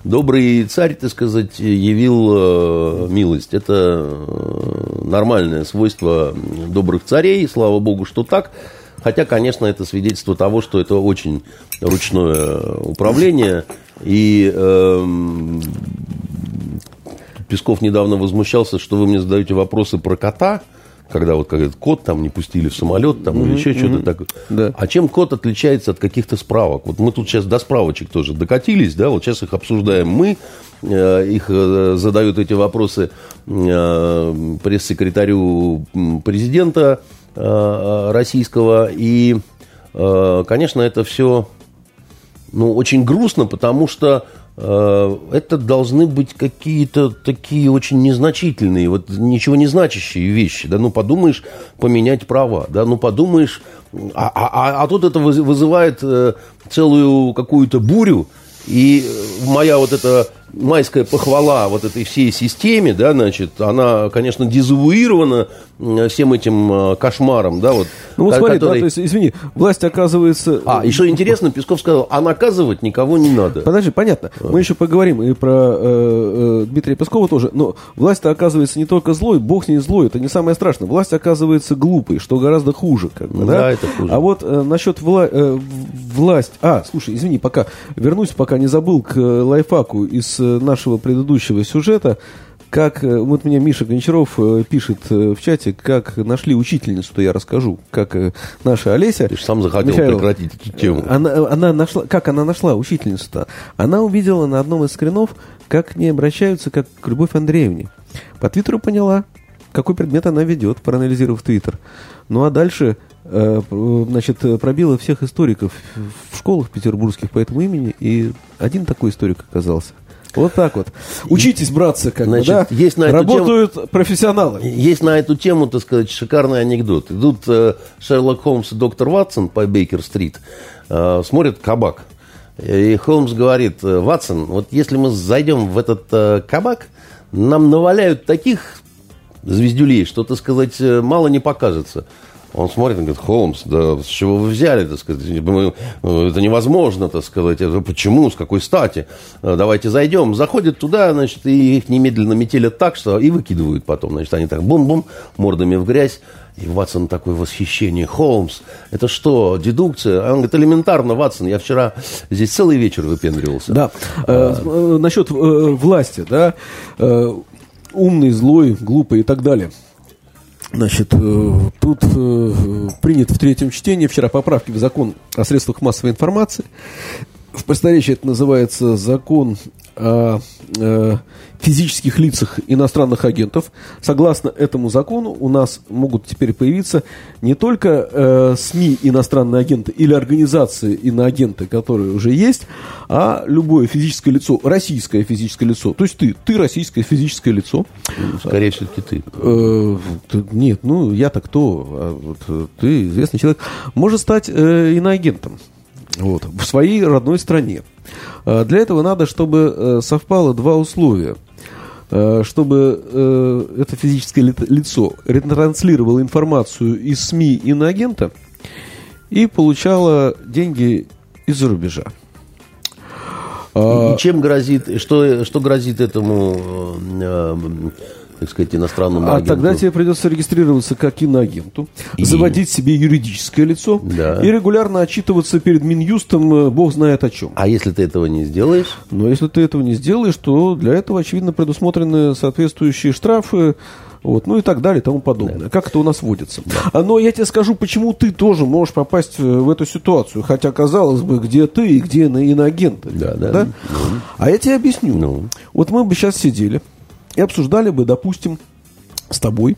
[SPEAKER 2] Добрый царь, так сказать, явил э, милость. Это э, нормальное свойство добрых царей, слава богу, что так. Хотя, конечно, это свидетельство того, что это очень ручное управление. И э, Песков недавно возмущался, что вы мне задаете вопросы про кота – когда вот как кот там не пустили в самолет там, mm-hmm, или еще mm-hmm. что-то такое. Да. А чем кот отличается от каких-то справок? Вот мы тут сейчас до справочек тоже докатились, да, вот сейчас их обсуждаем мы, э, их э, задают эти вопросы э, пресс-секретарю президента российского, и, конечно, это все ну, очень грустно, потому что это должны быть какие-то такие очень незначительные, вот ничего не значащие вещи. Да, ну подумаешь, поменять права, да, ну подумаешь, а, а, а, а тут это вызывает э, целую какую-то бурю, и моя вот эта майская похвала вот этой всей системе, да, значит, она, конечно, дезавуирована всем этим э, кошмаром, да, вот.
[SPEAKER 1] Ну, вот смотри, который... да, то есть, извини, власть оказывается...
[SPEAKER 2] А, и что интересно, Песков сказал, а наказывать никого не надо.
[SPEAKER 1] Подожди, понятно, мы еще поговорим и про э, э, Дмитрия Пескова тоже, но власть оказывается не только злой, бог с ней злой, это не самое страшное, власть оказывается глупой, что гораздо хуже, как бы, да?
[SPEAKER 2] Да, это хуже.
[SPEAKER 1] А вот э, насчет вла... э, власть... А, слушай, извини, пока, вернусь, пока не забыл к лайфаку из нашего предыдущего сюжета, как, э, вот мне Миша Гончаров э, пишет э, в чате, как нашли учительницу, то я расскажу, как наша Олеся...
[SPEAKER 2] Ты же сам захотел Михаил, прекратить эту тему.
[SPEAKER 1] Она, она нашла, как она нашла учительницу-то? Она увидела на одном из скринов, как к ней обращаются, как к Любовь Андреевне. По Твиттеру поняла, какой предмет она ведет, проанализировав Твиттер. Ну а дальше значит, пробила всех историков в школах петербургских по этому имени, и один такой историк оказался. Вот так вот. Учитесь, братцы, как
[SPEAKER 2] Значит,
[SPEAKER 1] бы, да?
[SPEAKER 2] есть на
[SPEAKER 1] Работают профессионалы.
[SPEAKER 2] Есть на эту тему, так сказать, шикарный анекдот. Идут э, Шерлок Холмс и доктор Ватсон по Бейкер-стрит, э, смотрят кабак. И Холмс говорит, «Э, Ватсон, вот если мы зайдем в этот э, кабак, нам наваляют таких звездюлей, что, так сказать, э, мало не покажется. Он смотрит и говорит, Холмс, да с чего вы взяли, так сказать, это невозможно, так сказать, это почему, с какой стати, Э, давайте зайдем. Заходят туда, значит, и их немедленно метелят так, что и выкидывают потом, значит, они так бум-бум, мордами в грязь, и Ватсон такое восхищение. Холмс, это что, дедукция? А он говорит, элементарно, Ватсон, я вчера здесь целый вечер выпендривался.
[SPEAKER 1] Да. Э, насчет власти, да, умный, злой, глупый и так далее. Значит, э, тут э, принят в третьем чтении вчера поправки в закон о средствах массовой информации. В просторечии это называется закон о э, физических лицах иностранных агентов. Согласно этому закону у нас могут теперь появиться не только э, СМИ иностранные агенты или организации иноагенты, которые уже есть, а любое физическое лицо, российское физическое лицо. То есть ты, ты российское физическое лицо.
[SPEAKER 2] Скорее все-таки ты.
[SPEAKER 1] Э, ты- нет, ну я-то кто? А вот, ты известный человек. Может стать э, иноагентом вот, в своей родной стране. Э, Для этого надо, чтобы э, совпало два условия. Э, Чтобы э, это физическое ли- лицо ретранслировало информацию из СМИ иноагента и получало деньги из-за рубежа. А,
[SPEAKER 2] И чем грозит, что, что грозит этому, э, так сказать, иностранному
[SPEAKER 1] А
[SPEAKER 2] агенту?
[SPEAKER 1] тогда тебе придется регистрироваться как иноагенту,
[SPEAKER 2] И-
[SPEAKER 1] заводить себе юридическое лицо
[SPEAKER 2] Да.
[SPEAKER 1] и регулярно отчитываться перед Минюстом, э, бог знает о чем.
[SPEAKER 2] А если ты этого не сделаешь?
[SPEAKER 1] Но если ты этого не сделаешь, то для этого, очевидно, предусмотрены соответствующие штрафы, вот, ну и так далее, и тому подобное. Как это у нас водится. А, Но я тебе скажу, почему ты тоже можешь попасть э, в эту ситуацию. Хотя, казалось бы, где ты и где ино- иноагенты.
[SPEAKER 2] Да, да.
[SPEAKER 1] А я тебе объясню.
[SPEAKER 2] Ну.
[SPEAKER 1] Вот мы бы сейчас сидели и обсуждали бы, допустим, с тобой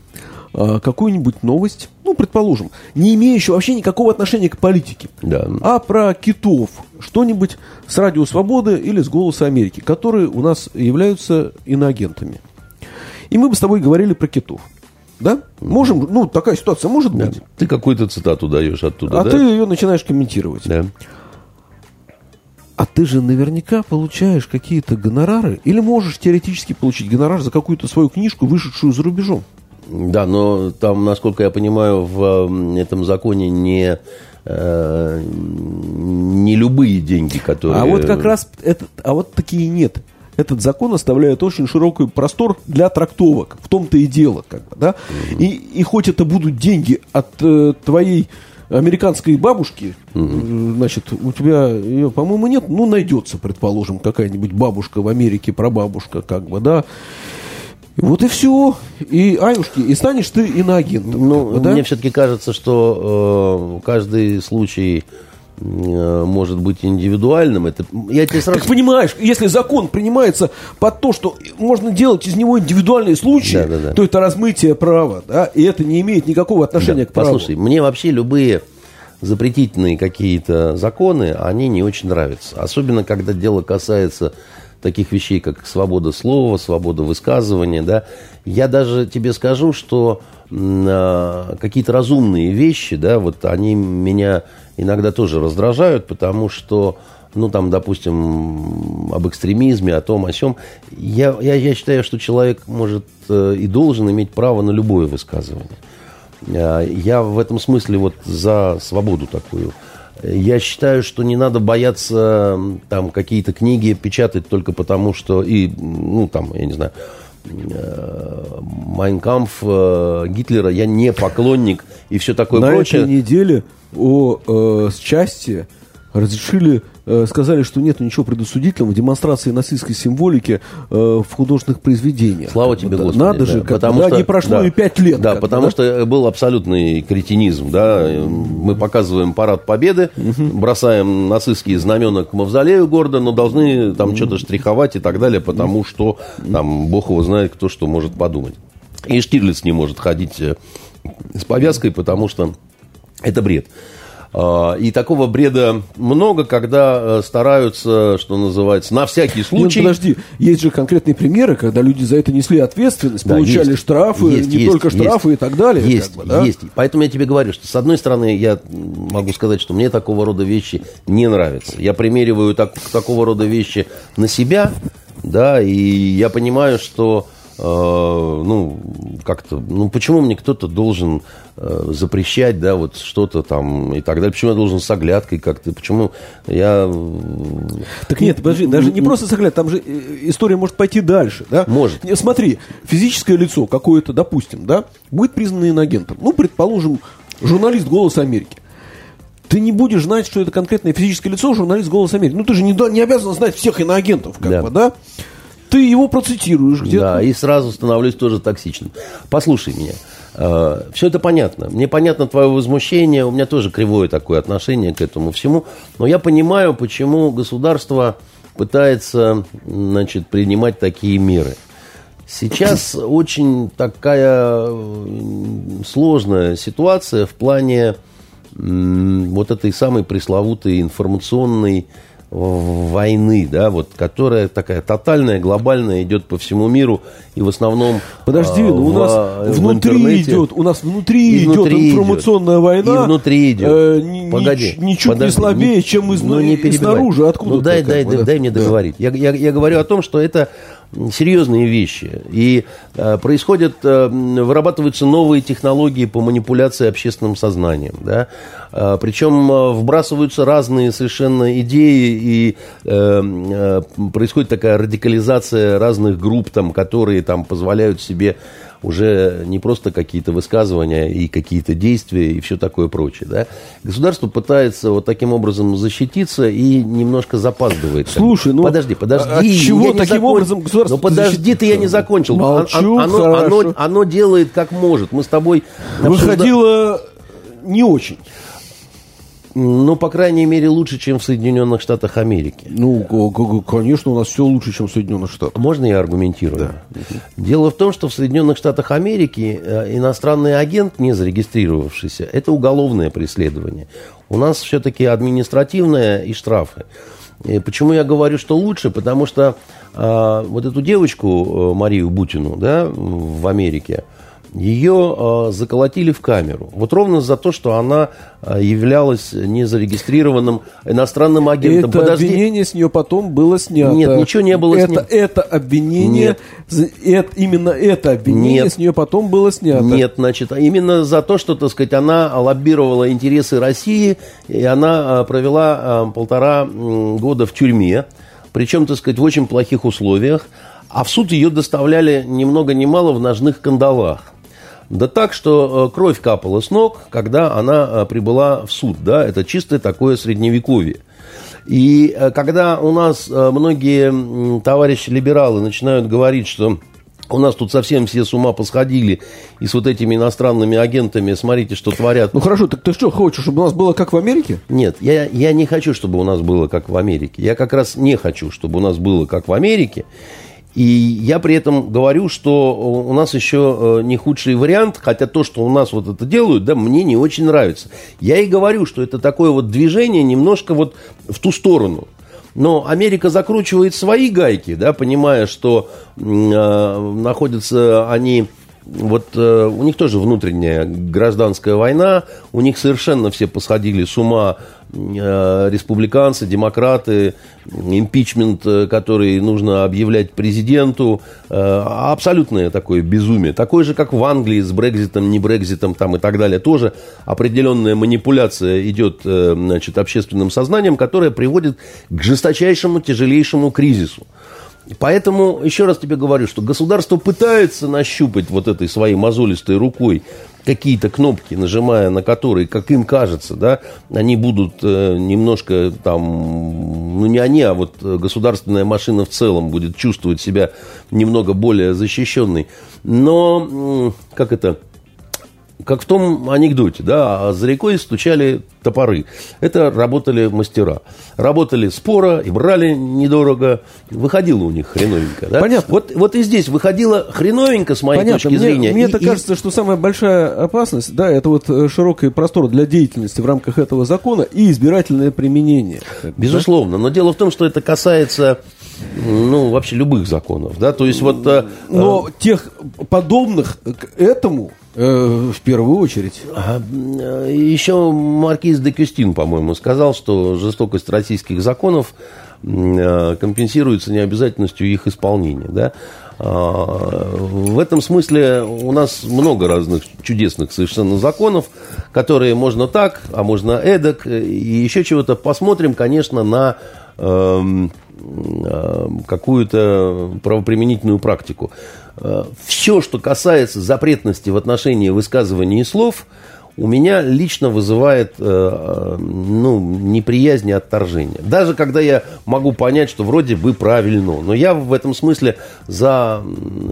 [SPEAKER 1] а, какую-нибудь новость, ну, предположим, не имеющую вообще никакого отношения к политике,
[SPEAKER 2] Да.
[SPEAKER 1] а про китов, что-нибудь с Радио Свободы или с Голоса Америки, которые у нас являются иноагентами. И мы бы с тобой говорили про китов. Да? Можем, ну, такая ситуация может
[SPEAKER 2] Да.
[SPEAKER 1] быть.
[SPEAKER 2] Ты какую-то цитату даешь оттуда,
[SPEAKER 1] А
[SPEAKER 2] да?
[SPEAKER 1] ты ее начинаешь комментировать.
[SPEAKER 2] Да.
[SPEAKER 1] А ты же наверняка получаешь какие-то гонорары или можешь теоретически получить гонорар за какую-то свою книжку, вышедшую за рубежом.
[SPEAKER 2] Да, но там, насколько я понимаю, в этом законе не, э, не любые деньги, которые...
[SPEAKER 1] А вот как раз этот, а вот такие нет. Этот закон оставляет очень широкий простор для трактовок. В том-то и дело, как бы, да. И, и хоть это будут деньги от э, твоей американской бабушки, э, значит, у тебя ее, по-моему, нет, ну найдется, предположим, какая-нибудь бабушка в Америке, прабабушка, как бы, да. Вот и все. И, аюшки, и станешь ты иноагентом.
[SPEAKER 2] Ну,
[SPEAKER 1] как бы, да?
[SPEAKER 2] мне все-таки кажется, что э, каждый случай может быть индивидуальным. Это, я тебе сразу...
[SPEAKER 1] Так понимаешь, если закон принимается под то, что можно делать из него индивидуальные случаи,
[SPEAKER 2] Да-да-да.
[SPEAKER 1] то это размытие права, да, и это не имеет никакого отношения
[SPEAKER 2] Да,
[SPEAKER 1] к праву.
[SPEAKER 2] Послушай, мне вообще любые запретительные какие-то законы, они не очень нравятся. Особенно, когда дело касается таких вещей, как свобода слова, свобода высказывания, да. Я даже тебе скажу, что а, какие-то разумные вещи, да, вот они меня иногда тоже раздражают, потому что ну, там, допустим, об экстремизме, о том, о сем. Я, я, я считаю, что человек может э, и должен иметь право на любое высказывание. А, Я в этом смысле вот за свободу такую. Я считаю, что не надо бояться там какие-то книги печатать только потому, что и, ну, там, я не знаю, Майнкамф Гитлера, я не поклонник и все такое
[SPEAKER 1] На
[SPEAKER 2] прочее.
[SPEAKER 1] этой неделе о э, счастье разрешили, э, сказали, что нет ничего предосудительного в демонстрации нацистской символики э, в художественных произведениях.
[SPEAKER 2] Слава тебе,
[SPEAKER 1] да.
[SPEAKER 2] Господи.
[SPEAKER 1] Надо
[SPEAKER 2] да.
[SPEAKER 1] же, как бы, да, не прошло
[SPEAKER 2] да,
[SPEAKER 1] и пять лет.
[SPEAKER 2] Да, потому
[SPEAKER 1] да.
[SPEAKER 2] что был абсолютный кретинизм. Да? Мы показываем парад победы, бросаем нацистские знамена к мавзолею города, но должны там что-то штриховать и так далее, потому что там бог его знает, кто что может подумать. И Штирлиц не может ходить э, с повязкой, потому что это бред. А, И такого бреда много, когда э, стараются, что называется, на всякий
[SPEAKER 1] Нет,
[SPEAKER 2] случай...
[SPEAKER 1] подожди, есть же конкретные примеры, когда люди за это несли ответственность,
[SPEAKER 2] Да,
[SPEAKER 1] получали
[SPEAKER 2] есть,
[SPEAKER 1] штрафы,
[SPEAKER 2] есть,
[SPEAKER 1] не
[SPEAKER 2] есть,
[SPEAKER 1] только
[SPEAKER 2] есть.
[SPEAKER 1] штрафы и так далее.
[SPEAKER 2] Есть,
[SPEAKER 1] как бы, да?
[SPEAKER 2] есть. Поэтому я тебе говорю, что с одной стороны, я могу сказать, что мне такого рода вещи не нравятся. Я примериваю так- такого рода вещи на себя, да, и я понимаю, что ну, как-то, ну, почему мне кто-то должен э, запрещать, да, вот что-то там и так далее, почему я должен с оглядкой как-то, почему я...
[SPEAKER 1] Так нет, подожди, даже не просто соглядь, там же э, история может пойти дальше, да?
[SPEAKER 2] Может.
[SPEAKER 1] Смотри, физическое лицо какое-то, допустим, да, будет признано иноагентом. Ну, предположим, журналист «Голос Америки». Ты не будешь знать, что это конкретное физическое лицо, журналист «Голос Америки». Ну, ты же не, не обязан знать всех иноагентов, как
[SPEAKER 2] Да.
[SPEAKER 1] бы, да? Ты его процитируешь где-то.
[SPEAKER 2] Да, и сразу становлюсь тоже токсичным. Послушай меня. все это понятно. Мне понятно твое возмущение. У меня тоже кривое такое отношение к этому всему. Но я понимаю, почему государство пытается значит, принимать такие меры. Сейчас очень такая сложная ситуация в плане вот этой самой пресловутой информационной войны, да, вот, которая такая тотальная, глобальная, идет по всему миру и в основном
[SPEAKER 1] Подожди,
[SPEAKER 2] а,
[SPEAKER 1] ну у
[SPEAKER 2] в-
[SPEAKER 1] нас
[SPEAKER 2] в
[SPEAKER 1] внутри
[SPEAKER 2] интернете.
[SPEAKER 1] идет, у нас внутри,
[SPEAKER 2] И внутри
[SPEAKER 1] идет информационная
[SPEAKER 2] идет.
[SPEAKER 1] война.
[SPEAKER 2] И внутри идет.
[SPEAKER 1] э, ни-
[SPEAKER 2] Погоди.
[SPEAKER 1] нич- ничуть
[SPEAKER 2] подожди,
[SPEAKER 1] не слабее,
[SPEAKER 2] не-
[SPEAKER 1] чем из,
[SPEAKER 2] ну, не перебивай.
[SPEAKER 1] снаружи. Откуда?
[SPEAKER 2] Ну, дай, дай, дай, дай мне договорить. Я, я, я говорю о том, что это серьезные вещи. И э, происходят, э, вырабатываются новые технологии по манипуляции общественным сознанием. Да? Э, причем э, вбрасываются разные совершенно идеи, и э, э, происходит такая радикализация разных групп, там, которые там, позволяют себе уже не просто какие-то высказывания и какие-то действия и все такое прочее. Да? Государство пытается вот таким образом защититься и немножко запаздывает.
[SPEAKER 1] Слушай, ну,
[SPEAKER 2] подожди, подожди.
[SPEAKER 1] а- от чего таким
[SPEAKER 2] закон-
[SPEAKER 1] образом государство
[SPEAKER 2] Ну подожди, ты я не закончил.
[SPEAKER 1] Молчу,
[SPEAKER 2] Оно- оно, оно, оно делает как может. Мы с тобой обсужда-
[SPEAKER 1] Выходило не очень.
[SPEAKER 2] Ну, по крайней мере, лучше, чем в Соединенных Штатах Америки.
[SPEAKER 1] Ну, конечно, у нас все лучше, чем в Соединенных Штатах.
[SPEAKER 2] Можно я аргументирую? Дело в том, что в Соединенных Штатах Америки э, иностранный агент, не зарегистрировавшийся, это уголовное преследование. У нас все-таки административное и штрафы. И почему я говорю, что лучше? Потому что э, вот эту девочку, э, Марию Бутину, да, в Америке, ее э, заколотили в камеру. Вот ровно за то, что она э, являлась незарегистрированным иностранным агентом.
[SPEAKER 1] Это обвинение с нее потом было снято.
[SPEAKER 2] Нет, ничего не было
[SPEAKER 1] это,
[SPEAKER 2] снято.
[SPEAKER 1] Это обвинение,
[SPEAKER 2] Нет.
[SPEAKER 1] это- именно это обвинение
[SPEAKER 2] Нет.
[SPEAKER 1] с нее потом было снято.
[SPEAKER 2] Нет, значит, а именно за то, что, так сказать, она лоббировала интересы России, и она а, провела а, полтора года в тюрьме, причем, так сказать, в очень плохих условиях, а в суд ее доставляли ни много ни мало в ножных кандалах. Да так, что э, кровь капала с ног, когда она э, прибыла в суд. Да? Это чистое такое средневековье. И э, когда у нас многие м, товарищи-либералы начинают говорить, что у нас тут совсем все с ума посходили, и с вот этими иностранными агентами, смотрите, что творят.
[SPEAKER 1] Ну хорошо, так ты что, хочешь, чтобы у нас было как в Америке?
[SPEAKER 2] Нет, я, я не хочу, чтобы у нас было как в Америке. Я как раз не хочу, чтобы у нас было как в Америке. И я при этом говорю, что у нас еще э, не худший вариант, хотя то, что у нас вот это делают, да, мне не очень нравится. Я и говорю, что это такое вот движение немножко вот в ту сторону. Но Америка закручивает свои гайки, да, понимая, что э, находятся они вот э, у них тоже внутренняя гражданская война, у них совершенно все посходили с ума э, республиканцы, демократы, импичмент, э, который нужно объявлять президенту, э, абсолютное такое безумие. Такое же, как в Англии с Брекзитом, не Брекзитом там и так далее. Тоже определенная манипуляция идет э, значит, общественным сознанием, которая приводит к жесточайшему, тяжелейшему кризису. Поэтому, еще раз тебе говорю, что государство пытается нащупать вот этой своей мозолистой рукой какие-то кнопки, нажимая на которые, как им кажется, да, они будут э, немножко там, ну не они, а вот государственная машина в целом будет чувствовать себя немного более защищенной. Но, как это, как в том анекдоте, да, а за рекой стучали топоры. Это работали мастера. Работали спора и брали недорого. Выходило у них хреновенько. Да?
[SPEAKER 1] Понятно.
[SPEAKER 2] Вот, вот и здесь выходило хреновенько, с моей
[SPEAKER 1] Понятно.
[SPEAKER 2] точки
[SPEAKER 1] Мне,
[SPEAKER 2] зрения.
[SPEAKER 1] мне
[SPEAKER 2] И-
[SPEAKER 1] так
[SPEAKER 2] и-
[SPEAKER 1] кажется, что самая большая опасность, да, это вот э, широкий простор для деятельности в рамках этого закона и избирательное применение. Бы, да?
[SPEAKER 2] Безусловно, но дело в том, что это касается, ну, вообще любых законов, да, то есть вот... э,
[SPEAKER 1] Но тех подобных к этому э, в первую очередь.
[SPEAKER 2] А, э, Еще маркиз де Кюстин, по-моему, сказал, что жестокость российских законов э, компенсируется необязательностью их исполнения. Да? А, В этом смысле у нас много разных чудесных совершенно законов, которые можно так, а можно эдак, и еще чего-то. Посмотрим, конечно, на эм, какую-то правоприменительную практику. Все, что касается запретности в отношении высказывания и слов, у меня лично вызывает э, ну, неприязнь и отторжение. Даже когда я могу понять, что вроде бы правильно, но я в этом смысле за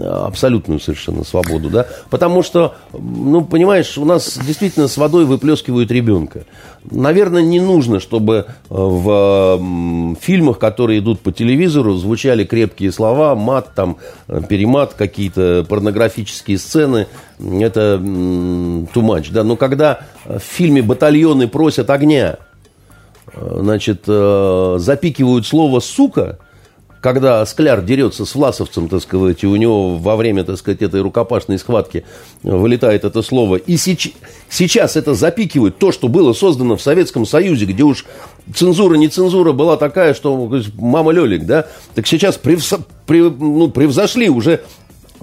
[SPEAKER 2] абсолютную совершенно свободу. Да? Потому что, ну, понимаешь, у нас действительно с водой выплескивают ребенка. Наверное, не нужно, чтобы э, в фильмах, которые идут по телевизору, звучали крепкие слова, мат, там, э, перемат, какие-то порнографические сцены. Это too much. Да? Но когда в фильме «Батальоны просят огня», э, значит, э, запикивают слово «сука», когда Скляр дерется с Власовцем, так сказать, и у него во время, так сказать, этой рукопашной схватки вылетает это слово. И сеч- сейчас это запикивают то, что было создано в Советском Союзе, где уж цензура, не цензура была такая, что мама Лелик, да? Так сейчас превзо- прев- ну, превзошли, уже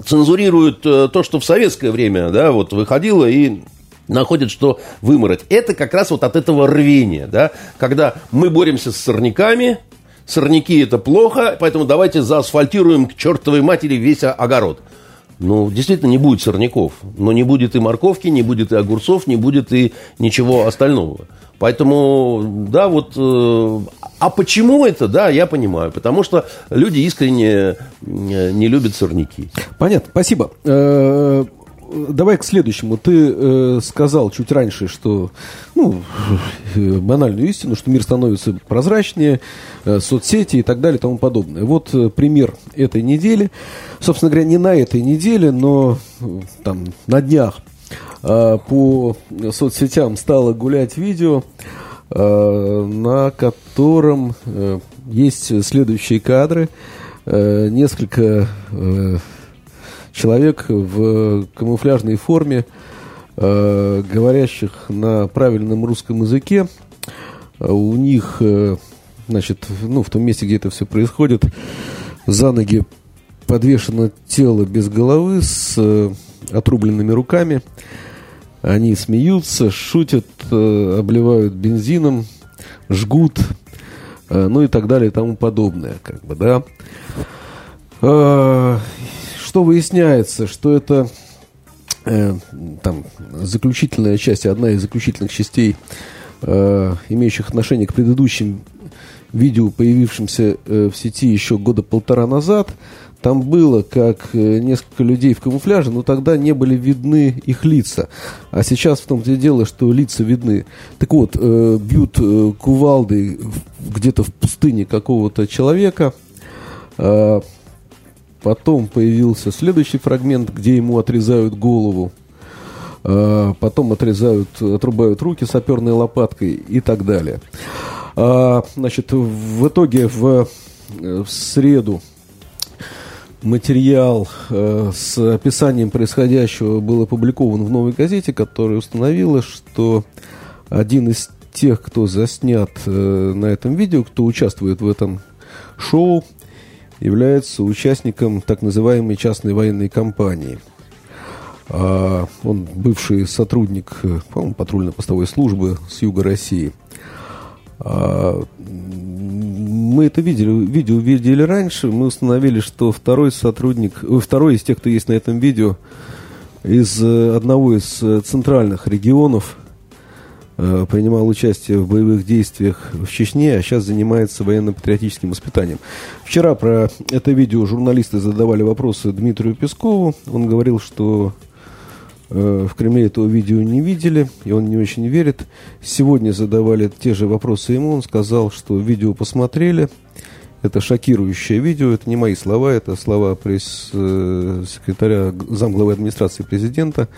[SPEAKER 2] цензурируют э, то, что в советское время, да, вот выходило и находят, что вымороть. Это как раз вот от этого рвения, да, когда мы боремся с сорняками, сорняки это плохо, поэтому давайте заасфальтируем к чертовой матери весь огород. Ну, действительно, не будет сорняков, но не будет и морковки, не будет и огурцов, не будет и ничего остального. Поэтому, да, вот... э, а почему это, да, я понимаю. Потому что люди искренне э, не любят сорняки.
[SPEAKER 1] Понятно, спасибо. Давай к следующему. Ты э, сказал чуть раньше, что, ну, э, банальную истину, что мир становится прозрачнее, э, соцсети и так далее и тому подобное. Вот э, пример этой недели. Собственно говоря, не на этой неделе, но э, там на днях э, по соцсетям стало гулять видео, э, на котором э, есть следующие кадры. Э, Несколько э, человек в камуфляжной форме, э, говорящих на правильном русском языке. Э, У них, э, значит, ну, в том месте, где это все происходит, за ноги подвешено тело без головы с э, отрубленными руками. Они смеются, шутят, э, обливают бензином, жгут, э, ну и так далее и тому подобное, как бы, да. Что выясняется, что это э, там заключительная часть, одна из заключительных частей, э, имеющих отношение к предыдущим видео, появившимся э, в сети еще года полтора назад. Там было, как э, несколько людей в камуфляже, но тогда не были видны их лица. А сейчас в том-то и дело, что лица видны. Так вот, э, бьют э, кувалдой в- где-то в пустыне какого-то человека. Э, Потом появился следующий фрагмент, где ему отрезают голову. А, Потом отрезают, отрубают руки саперной лопаткой и так далее. А, Значит, в итоге в, э, в среду материал э, с описанием происходящего был опубликован в новой газете, которая установила, что один из тех, кто заснят э, на этом видео, кто участвует в этом шоу, является участником так называемой частной военной компании. А, Он бывший сотрудник, э, патрульно-постовой службы с юга России. А, Мы это видели, видео видели раньше. Мы установили, что второй сотрудник, э, второй из тех, кто есть на этом видео, из э, одного из центральных регионов принимал участие в боевых действиях в Чечне, а сейчас занимается военно-патриотическим воспитанием. Вчера про это видео журналисты задавали вопросы Дмитрию Пескову. Он говорил, что Э, в Кремле этого видео не видели, и он не очень верит. Сегодня задавали те же вопросы ему, он сказал, что видео посмотрели. Это шокирующее видео, это не мои слова, это слова пресс-секретаря замглавы администрации президента.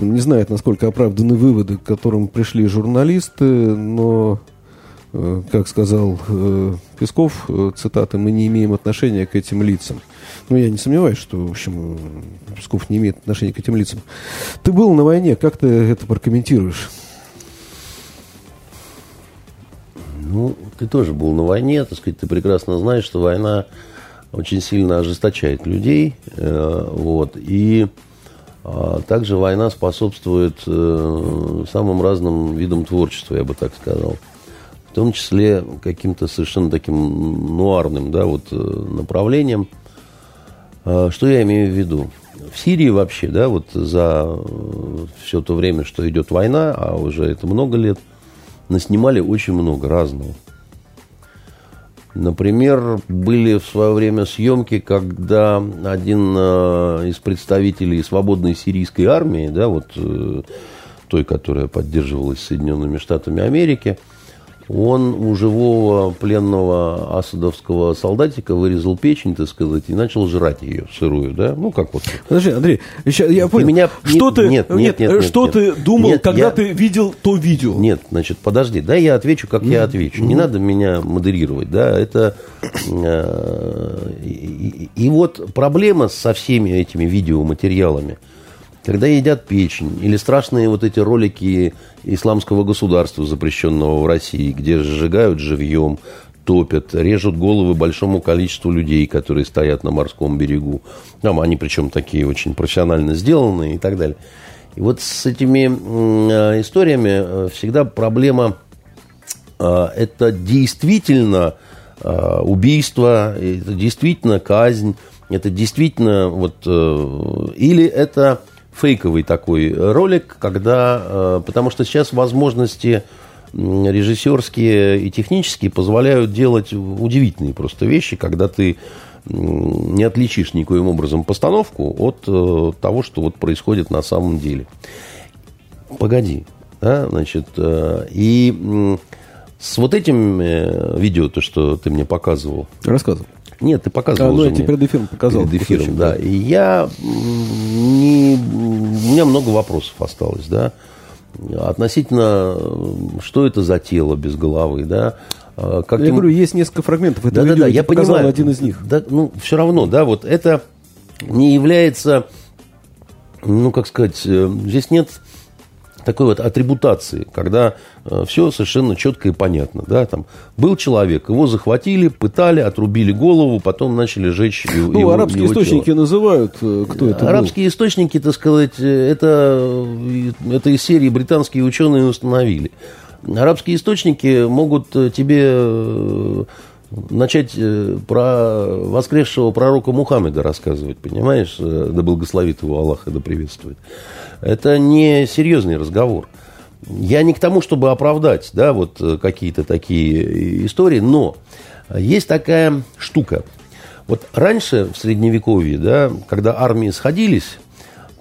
[SPEAKER 1] Не знает, насколько оправданы выводы, к которым пришли журналисты, но Э, как сказал э, Песков, э, цитата, мы не имеем отношения к этим лицам. Ну, я не сомневаюсь, что, в общем, Песков не имеет отношения к этим лицам. Ты был на войне, как ты это прокомментируешь?
[SPEAKER 2] Ну, ты тоже был на войне, так сказать, ты прекрасно знаешь, что война очень сильно ожесточает людей, вот, и а также война способствует самым разным видам творчества, я бы так сказал в том числе каким-то совершенно таким нуарным да, вот, э, направлением. А, что я имею в виду? В Сирии вообще, да, вот за э, все то время, что идет война, а уже это много лет, наснимали очень много разного. Например, были в свое время съемки, когда один э, из представителей свободной сирийской армии, да, вот той, которая поддерживалась Соединенными Штатами Америки – он у живого пленного асадовского солдатика вырезал печень, так сказать, и начал жрать ее сырую, да? Ну, как вот.
[SPEAKER 1] Подожди, Андрей, я понял. Меня... Что ты, нет, нет, нет, нет, что нет, ты думал, нет, когда я... ты видел то видео?
[SPEAKER 2] Нет, значит, подожди, да, я отвечу, как mm-hmm. я отвечу. Не mm-hmm. надо меня модерировать, да, это... Э, и, и, и вот проблема со всеми этими видеоматериалами – когда едят печень, или страшные вот эти ролики исламского государства, запрещенного в России, где сжигают живьем, топят, режут головы большому количеству людей, которые стоят на морском берегу. Там они причем такие очень профессионально сделанные и так далее. И вот с этими э, историями э, всегда проблема э, это действительно убийство, это действительно казнь, это действительно вот или это фейковый такой ролик, когда, э, потому что сейчас возможности режиссерские и технические позволяют делать удивительные просто вещи, когда ты не отличишь никоим образом постановку от э, того, что вот происходит на самом деле. Погоди, да, значит, э, и с вот этим видео, то, что ты мне показывал.
[SPEAKER 1] Рассказывал.
[SPEAKER 2] Нет, ты показывал. А,
[SPEAKER 1] ну, я тебе перед эфиром показал.
[SPEAKER 2] Перед эфиром, да. И я не... У меня много вопросов осталось, да. Относительно, что это за тело без головы, да.
[SPEAKER 1] А, как я им... говорю, есть несколько фрагментов этого да, видео, да, да, я понимаю, один из них.
[SPEAKER 2] Да, ну, все равно, да, вот это не является, ну, как сказать, э, здесь нет такой вот атрибутации, когда э, все совершенно четко и понятно. Да? Там был человек, его захватили, пытали, отрубили голову, потом начали жечь
[SPEAKER 1] Ну, его, арабские его источники тело. называют, э, кто это
[SPEAKER 2] Арабские был. источники, так сказать, э, это, это из серии британские ученые установили. Арабские источники могут тебе начать про воскресшего пророка Мухаммеда рассказывать, понимаешь? Да благословит его Аллах и да приветствует. Это не серьезный разговор. Я не к тому, чтобы оправдать да, вот э, какие-то такие истории, но есть такая штука. Вот раньше, в Средневековье, да, когда армии сходились,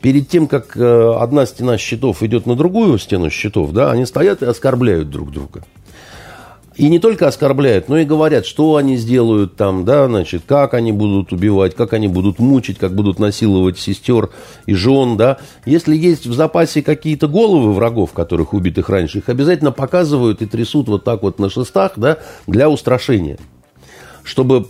[SPEAKER 2] перед тем, как э, одна стена щитов идет на другую стену щитов, да, они стоят и оскорбляют друг друга. И не только оскорбляют, но и говорят, что они сделают там, да, значит, как они будут убивать, как они будут мучить, как будут насиловать сестер и жен, да. Если есть в запасе какие-то головы врагов, которых убитых раньше, их обязательно показывают и трясут вот так вот на шестах, да, для устрашения. Чтобы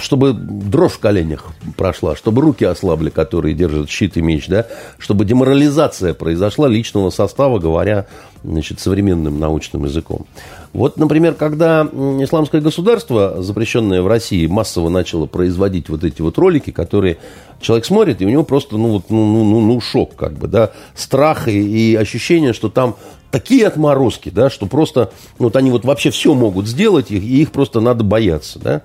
[SPEAKER 2] чтобы дрожь в коленях прошла, чтобы руки ослабли, которые держат щит и меч, да, чтобы деморализация произошла личного состава, говоря значит, современным научным языком. Вот, например, когда исламское государство, запрещенное в России, массово начало производить вот эти вот ролики, которые человек смотрит, и у него просто, ну, вот, ну, ну, ну, ну шок, как бы, да, страх и, и ощущение, что там такие отморозки, да, что просто, вот они вот вообще все могут сделать, и их просто надо бояться, да.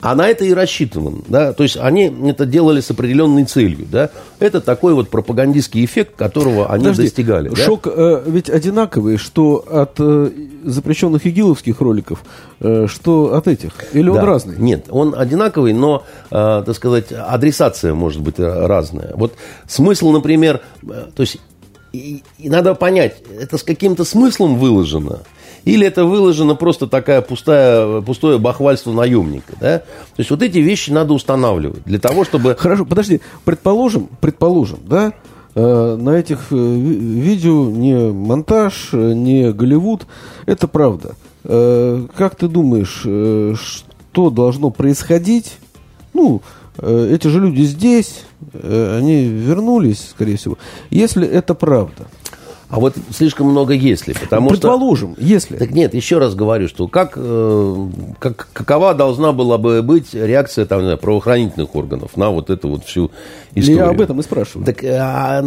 [SPEAKER 2] А на это и рассчитыван, да, то есть они это делали с определенной целью, да. Это такой вот пропагандистский эффект, которого они
[SPEAKER 1] Подожди,
[SPEAKER 2] достигали. да.
[SPEAKER 1] Шок э, ведь одинаковый, что от э, запрещенных игиловских роликов, э, что от этих. Или он
[SPEAKER 2] Да.
[SPEAKER 1] разный?
[SPEAKER 2] Нет, он одинаковый, но, э, так сказать, адресация может быть разная. Вот смысл, например, э, то есть и, и надо понять, это с каким-то смыслом выложено, или это выложено просто такая пустая, пустое бахвальство наемника, да? То есть вот эти вещи надо устанавливать для того, чтобы...
[SPEAKER 1] Хорошо, подожди. Предположим, предположим, да, э, на этих э, ви- видео не монтаж, не Голливуд. Это правда. Э, как ты думаешь, что должно происходить? Ну, эти же люди здесь, они вернулись, скорее всего. Если это правда.
[SPEAKER 2] А вот слишком много если, потому что...
[SPEAKER 1] Предположим, если.
[SPEAKER 2] Так нет, еще раз говорю, что как, э, как, какова должна была бы быть реакция там, знаю, правоохранительных органов на вот эту вот всю историю?
[SPEAKER 1] Я об этом и спрашиваю.
[SPEAKER 2] Так, а,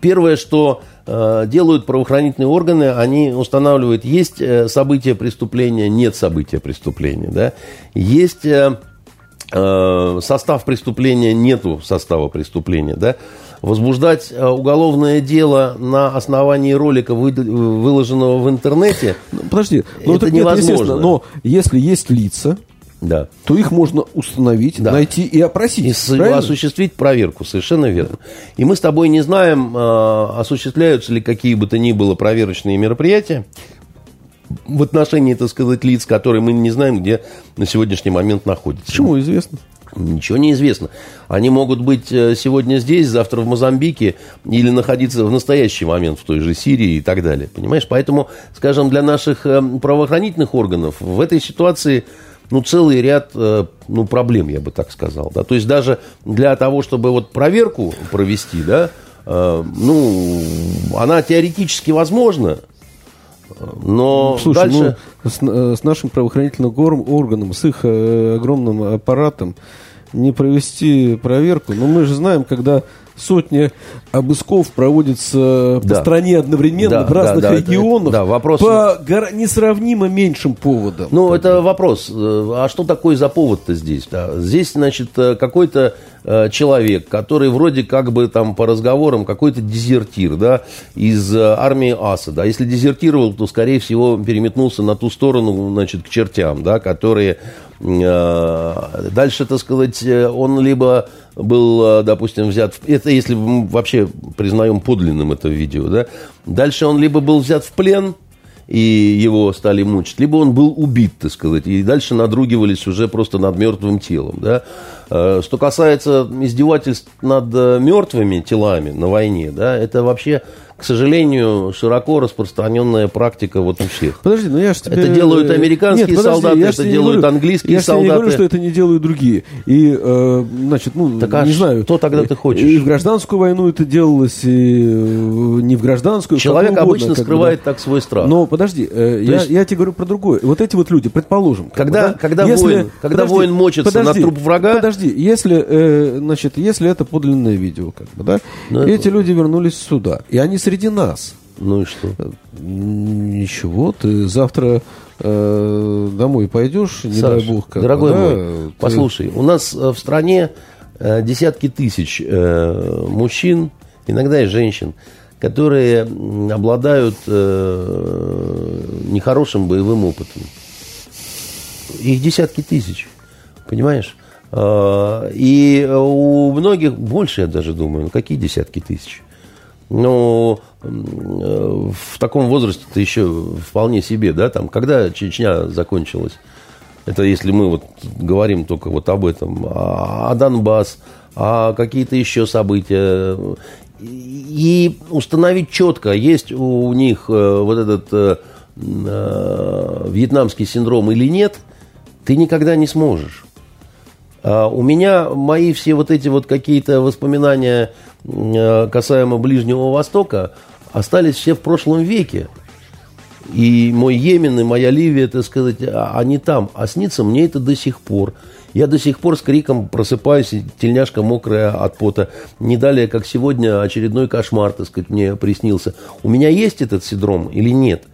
[SPEAKER 2] первое, что э, делают правоохранительные органы, они устанавливают, есть э, события преступления, нет события преступления. Да? Есть э, э, состав преступления, нету состава преступления. Да? Возбуждать э, уголовное дело на основании ролика, вы- выложенного в интернете,
[SPEAKER 1] Ну, Подожди, ну
[SPEAKER 2] Это
[SPEAKER 1] нет,
[SPEAKER 2] невозможно.
[SPEAKER 1] но если есть лица,
[SPEAKER 2] да,
[SPEAKER 1] то их можно установить,
[SPEAKER 2] Да.
[SPEAKER 1] найти и опросить.
[SPEAKER 2] и
[SPEAKER 1] правильно?
[SPEAKER 2] осуществить проверку, совершенно верно. И мы с тобой не знаем, э, осуществляются ли какие бы то ни было проверочные мероприятия в отношении, так сказать, лиц, которые мы не знаем, где на сегодняшний момент находятся.
[SPEAKER 1] Почему известно?
[SPEAKER 2] Ничего не известно. Они могут быть э, сегодня здесь, завтра в Мозамбике или находиться в настоящий момент в той же Сирии и так далее. Понимаешь? Поэтому, скажем, для наших э, правоохранительных органов в этой ситуации ну, целый ряд э, ну, проблем, я бы так сказал. Да? То есть даже для того, чтобы вот проверку провести, да, ну, она теоретически возможна, но
[SPEAKER 1] Слушай,
[SPEAKER 2] дальше...
[SPEAKER 1] ну, с, с нашим правоохранительным органом, с их э, огромным аппаратом не провести проверку. Но мы же знаем, когда сотни обысков проводятся по
[SPEAKER 2] Да.
[SPEAKER 1] стране одновременно
[SPEAKER 2] Да,
[SPEAKER 1] в разных
[SPEAKER 2] да, да,
[SPEAKER 1] регионах
[SPEAKER 2] да, вопрос-
[SPEAKER 1] по гора- несравнимо меньшим поводам.
[SPEAKER 2] Ну, это вопрос. Э, А что такое за повод-то здесь? Да, Здесь, значит, э, какой-то человек, который вроде как бы там по разговорам какой-то дезертир, да, из э, армии Асада. Если дезертировал, то, скорее всего, переметнулся на ту сторону, значит, к чертям, да, которые... э, Дальше, так сказать, э, он либо был, э, допустим, взят... Это если мы вообще признаем подлинным это видео, да. Дальше он либо был взят в плен, и его стали мучить, либо он был убит, так сказать, и дальше надругивались уже просто над мертвым телом. Да? Э, Что касается издевательств над э, мертвыми телами на войне, да, это вообще, к сожалению, широко распространенная практика вот у всех.
[SPEAKER 1] Подожди, ну я же тебе...
[SPEAKER 2] Это делают американские
[SPEAKER 1] Нет, подожди,
[SPEAKER 2] солдаты,
[SPEAKER 1] я
[SPEAKER 2] это делают
[SPEAKER 1] говорю-
[SPEAKER 2] английские
[SPEAKER 1] я ж тебе не
[SPEAKER 2] солдаты.
[SPEAKER 1] говорю, что это не делают другие. И, э, значит, ну,
[SPEAKER 2] Так а
[SPEAKER 1] не знаю.
[SPEAKER 2] что тогда ты хочешь?
[SPEAKER 1] И в гражданскую войну это делалось, и э, не в гражданскую.
[SPEAKER 2] Человек
[SPEAKER 1] угодно,
[SPEAKER 2] обычно
[SPEAKER 1] как
[SPEAKER 2] скрывает
[SPEAKER 1] да.
[SPEAKER 2] так свой страх.
[SPEAKER 1] Но подожди, э, я,
[SPEAKER 2] есть-
[SPEAKER 1] я тебе говорю про другое. Вот эти вот люди, предположим, как
[SPEAKER 2] Когда-
[SPEAKER 1] да,
[SPEAKER 2] когда воин- когда воин мочится на труп врага-
[SPEAKER 1] Подожди, если, э, значит, если это подлинное видео, как бы, да,
[SPEAKER 2] Ну, это-
[SPEAKER 1] эти люди вернулись сюда, и они среди нас.
[SPEAKER 2] Ну и что?
[SPEAKER 1] Ничего, ты завтра э, домой пойдешь, не дай
[SPEAKER 2] Саш,
[SPEAKER 1] бог, как
[SPEAKER 2] дорогой
[SPEAKER 1] да,
[SPEAKER 2] мой,
[SPEAKER 1] ты-
[SPEAKER 2] послушай, у нас э, в стране э, десятки тысяч э, мужчин, иногда и женщин, которые обладают э, нехорошим боевым опытом. Их десятки тысяч, понимаешь? Э, И у многих, больше я даже думаю, ну какие десятки тысяч? Ну, в таком возрасте ты еще вполне себе, да, там, когда Чечня закончилась? Это если мы вот говорим только вот об этом, а, а Донбасс, а какие-то еще события. И установить четко, есть у них э, вот этот э, вьетнамский синдром или нет, ты никогда не сможешь. А у меня мои все вот эти вот какие-то воспоминания касаемо Ближнего Востока остались все в прошлом веке. И мой Йемен, и моя Ливия, так сказать, а- они там. А снится мне это до сих пор. Я до сих пор с криком просыпаюсь, тельняшка мокрая от пота. Не далее, как сегодня, очередной кошмар, так сказать, мне приснился. У меня есть этот синдром или нет?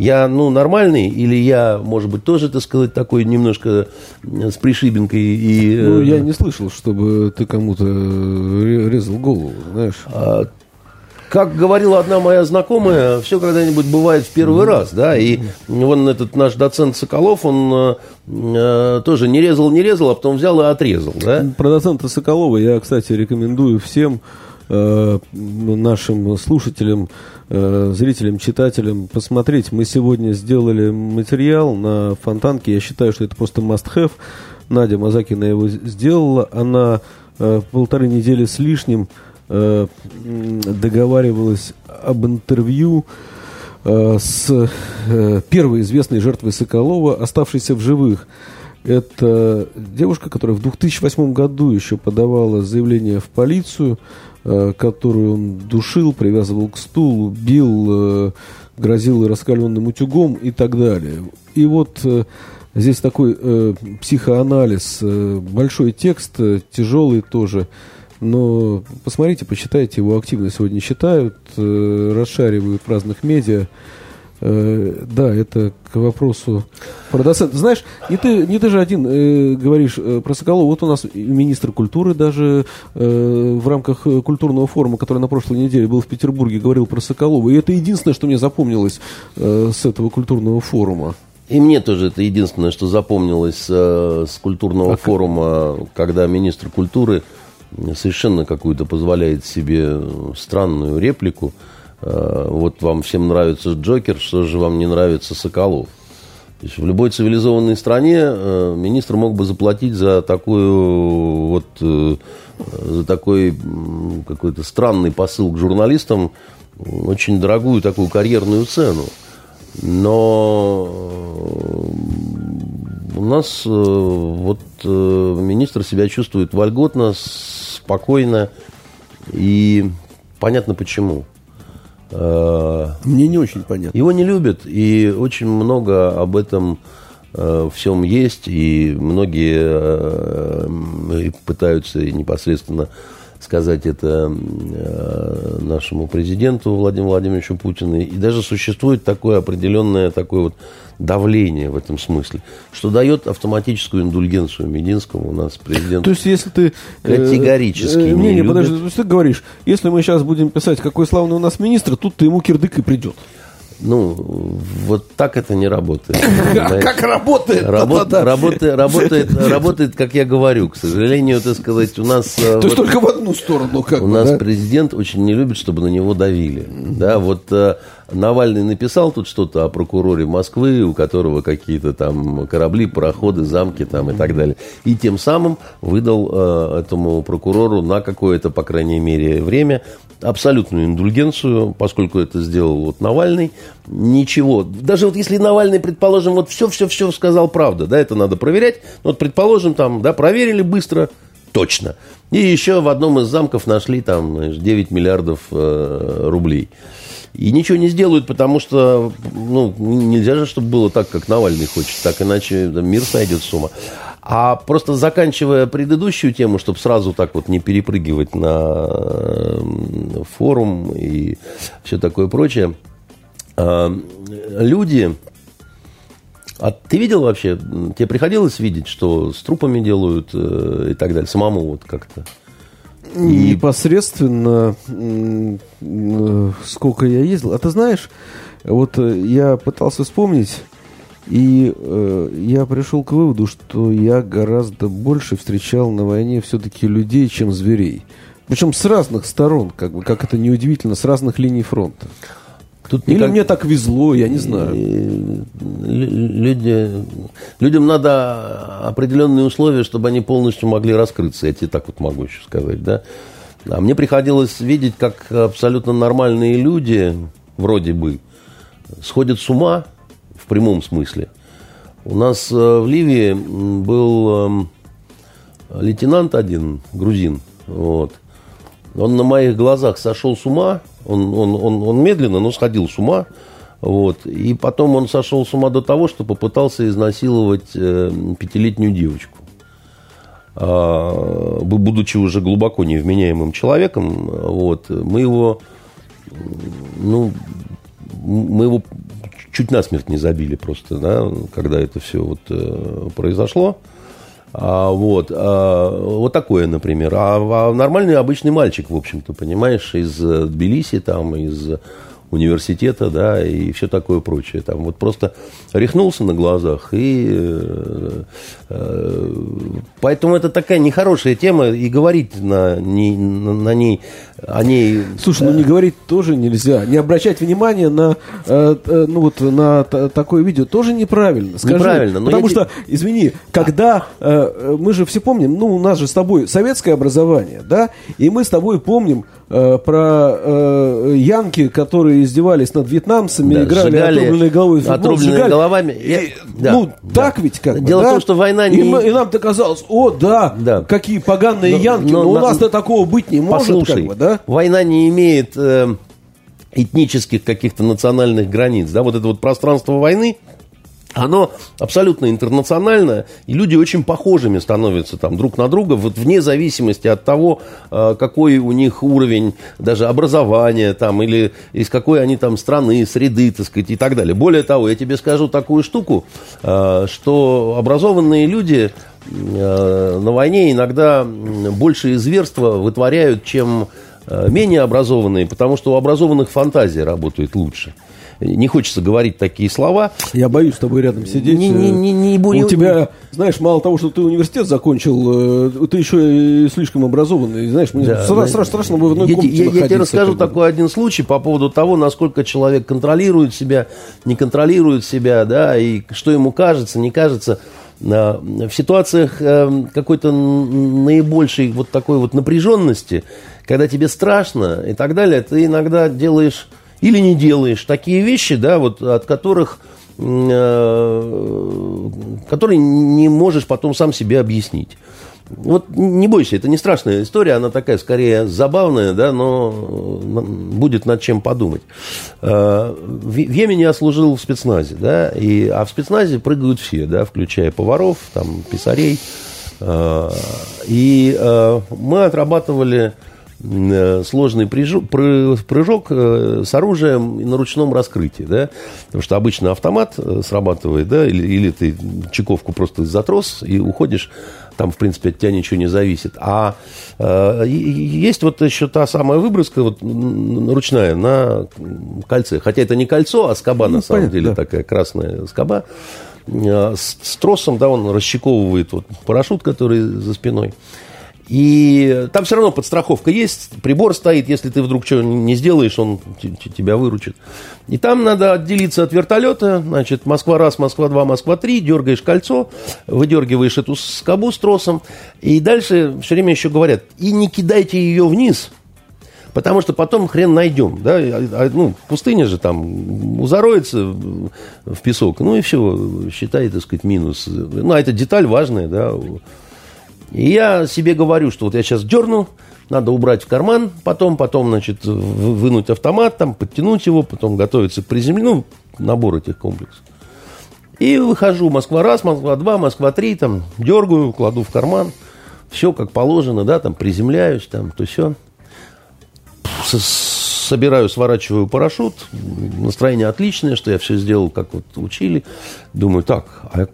[SPEAKER 2] Я, ну, нормальный, или я, может быть, тоже, так сказать, такой немножко с пришибинкой и...
[SPEAKER 1] Ну, я не слышал, чтобы ты кому-то резал голову, знаешь. А,
[SPEAKER 2] как говорила одна моя знакомая, все когда-нибудь бывает в первый раз, да, и вон этот наш доцент Соколов, он э, тоже не резал, не резал, а потом взял и отрезал, да.
[SPEAKER 1] Про доцента Соколова я, кстати, рекомендую всем э, нашим слушателям Э, зрителям, читателям посмотреть. Мы сегодня сделали материал на Фонтанке. Я считаю, что это просто must-have. Надя Мазакина его сделала. Она э, полторы недели с лишним э, договаривалась об интервью э, с э, первой известной жертвой Соколова, оставшейся в живых. Это девушка, которая в 2008 году еще подавала заявление в полицию которую он душил, привязывал к стулу, бил, э, грозил раскаленным утюгом и так далее. И вот э, здесь такой психоанализ, большой текст, тяжелый тоже, но посмотрите, почитайте, его активно сегодня читают, расшаривают в разных медиа. Э, да, это к вопросу про доцента. Знаешь, не ты, не ты же один э, говоришь э, про Соколова. Вот у нас министр культуры даже э, в рамках культурного форума, который на прошлой неделе был в Петербурге, говорил про Соколова. И это единственное, что мне запомнилось э, с этого культурного форума.
[SPEAKER 2] И мне тоже это единственное, что запомнилось э, с культурного а форума, когда министр культуры совершенно какую-то позволяет себе странную реплику – Э, вот вам всем нравится Джокер, что же вам не нравится Соколов? То есть в любой цивилизованной стране э, министр мог бы заплатить за такую вот э, за такой какой-то странный посыл к журналистам очень дорогую такую карьерную цену. Но у нас вот министр себя чувствует вольготно, спокойно и понятно почему.
[SPEAKER 1] Мне не очень понятно.
[SPEAKER 2] Его не любят, и очень много об этом э, всем есть, и многие э, пытаются непосредственно сказать это э, нашему президенту Владимиру Владимировичу Путину. И даже существует такое определенное такое вот давление в этом смысле, что дает автоматическую индульгенцию Мединскому у нас президент.
[SPEAKER 1] То есть, если ты...
[SPEAKER 2] Э, категорически э,
[SPEAKER 1] не, не, не подожди, то есть ты говоришь, если мы сейчас будем писать, какой славный у нас министр, тут ты ему кирдык и придет.
[SPEAKER 2] Ну, вот так это не работает. [LAUGHS]
[SPEAKER 1] Как [LAUGHS] работает?
[SPEAKER 2] Работает, работает, работает, как я говорю. К сожалению, так сказать, у нас...
[SPEAKER 1] Э, То есть только в одну сторону как
[SPEAKER 2] У нас президент очень не любит, чтобы на него давили. Да, вот э, Навальный написал тут что-то о прокуроре Москвы, у которого какие-то там корабли, пароходы, замки там и так далее. И тем самым выдал э, этому прокурору на какое-то, по крайней мере, время абсолютную индульгенцию, поскольку это сделал вот Навальный. Ничего. Даже вот если Навальный, предположим, вот все-все-все сказал правду, да, это надо проверять. Вот, предположим, там, да, проверили быстро, точно. И еще в одном из замков нашли там знаешь, 9 миллиардов э, рублей. И ничего не сделают, потому что ну, нельзя же, чтобы было так, как Навальный хочет. Так иначе мир сойдет с ума. А просто заканчивая предыдущую тему, чтобы сразу так вот не перепрыгивать на форум и все такое прочее, а, люди... А ты видел вообще, тебе приходилось видеть, что с трупами делают э, и так далее, самому вот как-то?
[SPEAKER 1] И... Непосредственно э, сколько я ездил. А ты знаешь, вот э, я пытался вспомнить, и э, я пришел к выводу, что я гораздо больше встречал на войне все-таки людей, чем зверей. Причем с разных сторон, как бы, как это неудивительно, с разных линий фронта. Тут Или никак... мне так везло, я не знаю.
[SPEAKER 2] Люди, людям надо определенные условия, чтобы они полностью могли раскрыться. Я тебе так вот могу еще сказать, да. А мне приходилось видеть, как абсолютно нормальные люди, вроде бы, сходят с ума в прямом смысле. У нас э, в Ливии был эм, лейтенант один, грузин, вот. Он на моих глазах сошел с ума, он, он, он, он медленно, но сходил с ума. Вот. И потом он сошел с ума до того, что попытался изнасиловать э, пятилетнюю девочку. А, будучи уже глубоко невменяемым человеком, вот, мы его, ну, мы его чуть насмерть не забили просто, да, когда это все вот э, произошло. А, вот, а, вот такое, например. А, а нормальный обычный мальчик, в общем-то, понимаешь, из Тбилиси, там, из университета, да, и все такое прочее. Там вот просто рехнулся на глазах, и э, э, поэтому это такая нехорошая тема, и говорить на, не, на, на ней, о ней...
[SPEAKER 1] Слушай, ну не говорить тоже нельзя, не обращать внимания на, э, э, ну вот, на такое видео тоже неправильно. Скажи, неправильно. Потому что, тебе... извини, когда, э, мы же все помним, ну у нас же с тобой советское образование, да, и мы с тобой помним э, про э, янки, которые издевались над вьетнамцами, да, играли отрубленной головой в футбол,
[SPEAKER 2] отрубленными сжигали. головами.
[SPEAKER 1] Я, и, да, ну, да. так ведь как
[SPEAKER 2] Дело
[SPEAKER 1] бы,
[SPEAKER 2] в том, что война
[SPEAKER 1] не... И, мы, и нам-то казалось, о, да, да. какие поганые но, янки, но, но у нас-то такого быть не может.
[SPEAKER 2] Послушай, как бы, да? Война не имеет э, этнических каких-то национальных границ. Да? Вот это вот пространство войны, оно абсолютно интернациональное, и люди очень похожими становятся там друг на друга, вот вне зависимости от того, э, какой у них уровень даже образования, там, или из какой они там страны, среды, так сказать, и так далее. Более того, я тебе скажу такую штуку, э, что образованные люди э, на войне иногда больше зверства вытворяют, чем менее образованные, потому что у образованных фантазия работает лучше не хочется говорить такие слова.
[SPEAKER 1] Я боюсь с тобой рядом сидеть. Не, не, не, не, не, У тебя, знаешь, мало того, что ты университет закончил, э, ты еще и слишком образованный. Знаешь, мне да, страшно, да. страшно в одной
[SPEAKER 2] я,
[SPEAKER 1] комнате
[SPEAKER 2] Я, я тебе расскажу такой один случай по поводу того, насколько человек контролирует себя, не контролирует себя, да, и что ему кажется, не кажется в ситуациях э, какой-то наибольшей вот такой вот напряженности, когда тебе страшно и так далее, ты иногда делаешь или не делаешь такие вещи, да, вот от которых э, которые не можешь потом сам себе объяснить. Вот не бойся, это не страшная история, она такая скорее забавная, да, но будет над чем подумать. Э, в Йемене я служил в спецназе, да, и, а в спецназе прыгают все, да, включая поваров, там, писарей. Э, и мы отрабатывали Э, сложный прыжок э, с оружием на ручном раскрытии, да, потому что обычно автомат э, срабатывает, да, или, или ты чековку просто затрос и уходишь, там, в принципе, от тебя ничего не зависит. А э, есть вот еще та самая выброска вот, ручная на кольце, хотя это не кольцо, а скоба, ну, на самом понятно, деле, да. такая красная скоба, с, с тросом, да, он расщековывает вот парашют, который за спиной. И там все равно подстраховка есть, прибор стоит, если ты вдруг что не сделаешь, он тебя выручит. И там надо отделиться от вертолета, значит, Москва-раз, Москва-два, Москва-три, дергаешь кольцо, выдергиваешь эту скобу с тросом, и дальше все время еще говорят, и не кидайте ее вниз, Потому что потом хрен найдем, да, а, а, ну, пустыня же там зароется в песок, ну и все, считай, так сказать, минус. Ну, а эта деталь важная, да, и я себе говорю, что вот я сейчас дерну, надо убрать в карман, потом, потом, значит, вынуть автомат, там, подтянуть его, потом готовиться к приземлению, ну, набор этих комплексов. И выхожу, Москва раз, Москва два, Москва три, там, дергаю, кладу в карман, все как положено, да, там, приземляюсь, там, то все. Собираю, сворачиваю парашют, настроение отличное, что я все сделал, как вот учили. Думаю, так, а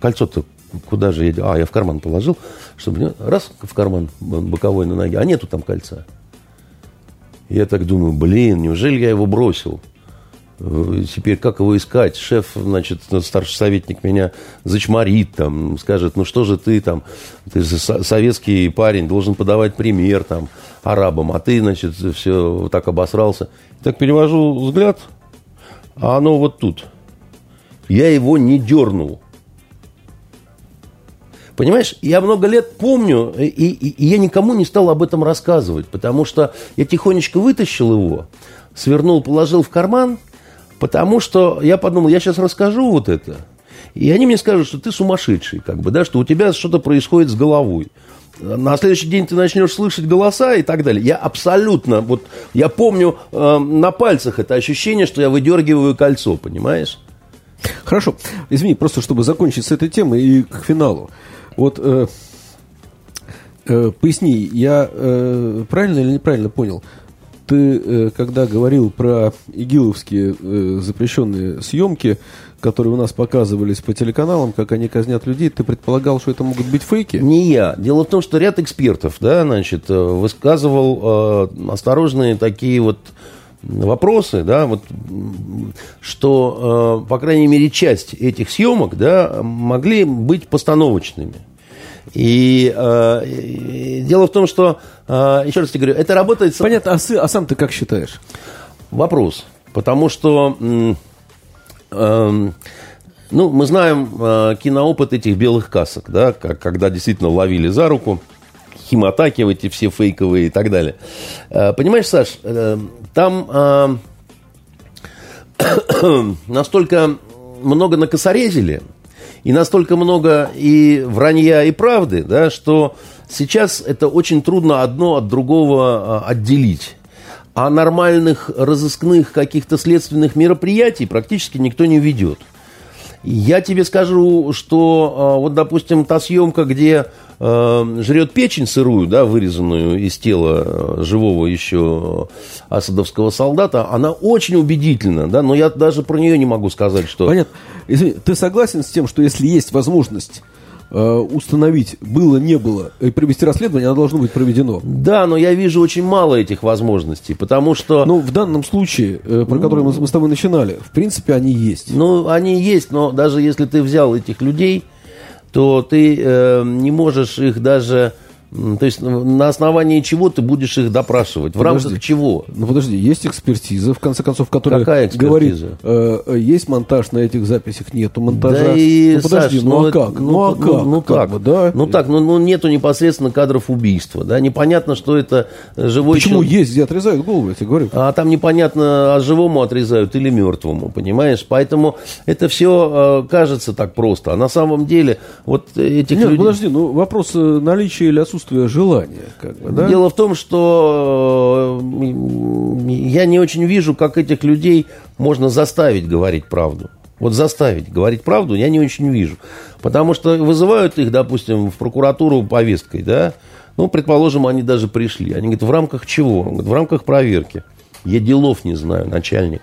[SPEAKER 2] кольцо-то куда же я... А, я в карман положил, чтобы раз в карман боковой на ноге, а нету там кольца. Я так думаю, блин, неужели я его бросил? Теперь как его искать? Шеф, значит, старший советник меня зачморит, там, скажет, ну что же ты там, ты же советский парень, должен подавать пример там арабам, а ты, значит, все вот так обосрался. Так перевожу взгляд, а оно вот тут. Я его не дернул. Понимаешь, я много лет помню, и, и, и я никому не стал об этом рассказывать, потому что я тихонечко вытащил его, свернул, положил в карман, потому что я подумал, я сейчас расскажу вот это, и они мне скажут, что ты сумасшедший, как бы, да, что у тебя что-то происходит с головой. На следующий день ты начнешь слышать голоса и так далее. Я абсолютно, вот, я помню э, на пальцах это ощущение, что я выдергиваю кольцо, понимаешь?
[SPEAKER 1] Хорошо. Извини, просто чтобы закончить с этой темой и к финалу. Вот э, э, поясни, я э, правильно или неправильно понял? ты, э, когда говорил про игиловские э, запрещенные съемки, которые у нас показывались по телеканалам, как они казнят людей, ты предполагал, что это могут быть фейки?
[SPEAKER 2] Не я. Дело в том, что ряд экспертов, да, значит, э, высказывал э, осторожные такие вот вопросы, да, вот, что, э, по крайней мере, часть этих съемок, да, могли быть постановочными. И, э, и дело в том, что, э, еще раз тебе говорю, это работает...
[SPEAKER 1] Понятно, а, а сам ты как считаешь?
[SPEAKER 2] Вопрос. Потому что, э, э, ну, мы знаем э, киноопыт этих белых касок, да, как, когда действительно ловили за руку, химатаки эти все фейковые и так далее. Э, понимаешь, Саш, э, там э, [COUGHS] настолько много накосорезили, и настолько много и вранья, и правды, да, что сейчас это очень трудно одно от другого отделить. А нормальных разыскных каких-то следственных мероприятий практически никто не ведет. Я тебе скажу, что вот, допустим, та съемка, где жрет печень сырую, да, вырезанную из тела э, живого еще асадовского солдата, она очень убедительна, да, но я даже про нее не могу сказать, что...
[SPEAKER 1] Понятно. Извини, ты согласен с тем, что если есть возможность э, установить было, не было, и провести расследование, оно должно быть проведено.
[SPEAKER 2] Да, но я вижу очень мало этих возможностей, потому что...
[SPEAKER 1] Ну, в данном случае, э, про который мы, мы с тобой начинали, в принципе, они есть.
[SPEAKER 2] Ну, они есть, но даже если ты взял этих людей, то ты э, не можешь их даже то есть на основании чего ты будешь их допрашивать? В подожди. рамках чего?
[SPEAKER 1] Ну подожди, есть экспертиза, в конце концов, которая
[SPEAKER 2] Какая
[SPEAKER 1] говорит, э, есть монтаж на этих записях, нету монтажа.
[SPEAKER 2] Да и,
[SPEAKER 1] ну подожди,
[SPEAKER 2] Саш,
[SPEAKER 1] ну, ну а как? Ну, ну а как? Ну,
[SPEAKER 2] ну как, как бы, да? Ну так, ну, ну нету непосредственно кадров убийства, да? Непонятно, что это живой
[SPEAKER 1] Почему человек. есть, где отрезают голову, я тебе говорю.
[SPEAKER 2] А там непонятно, а живому отрезают или мертвому, понимаешь? Поэтому это все э, кажется так просто. А на самом деле вот этих
[SPEAKER 1] Нет,
[SPEAKER 2] людей...
[SPEAKER 1] подожди, ну вопрос э, наличия или отсутствия отсутствие желания. Как бы, да?
[SPEAKER 2] Дело в том, что э, я не очень вижу, как этих людей можно заставить говорить правду. Вот заставить говорить правду я не очень вижу. Потому что вызывают их, допустим, в прокуратуру повесткой, да, ну, предположим, они даже пришли. Они говорят, в рамках чего? Он говорит, в рамках проверки. Я делов не знаю, начальник.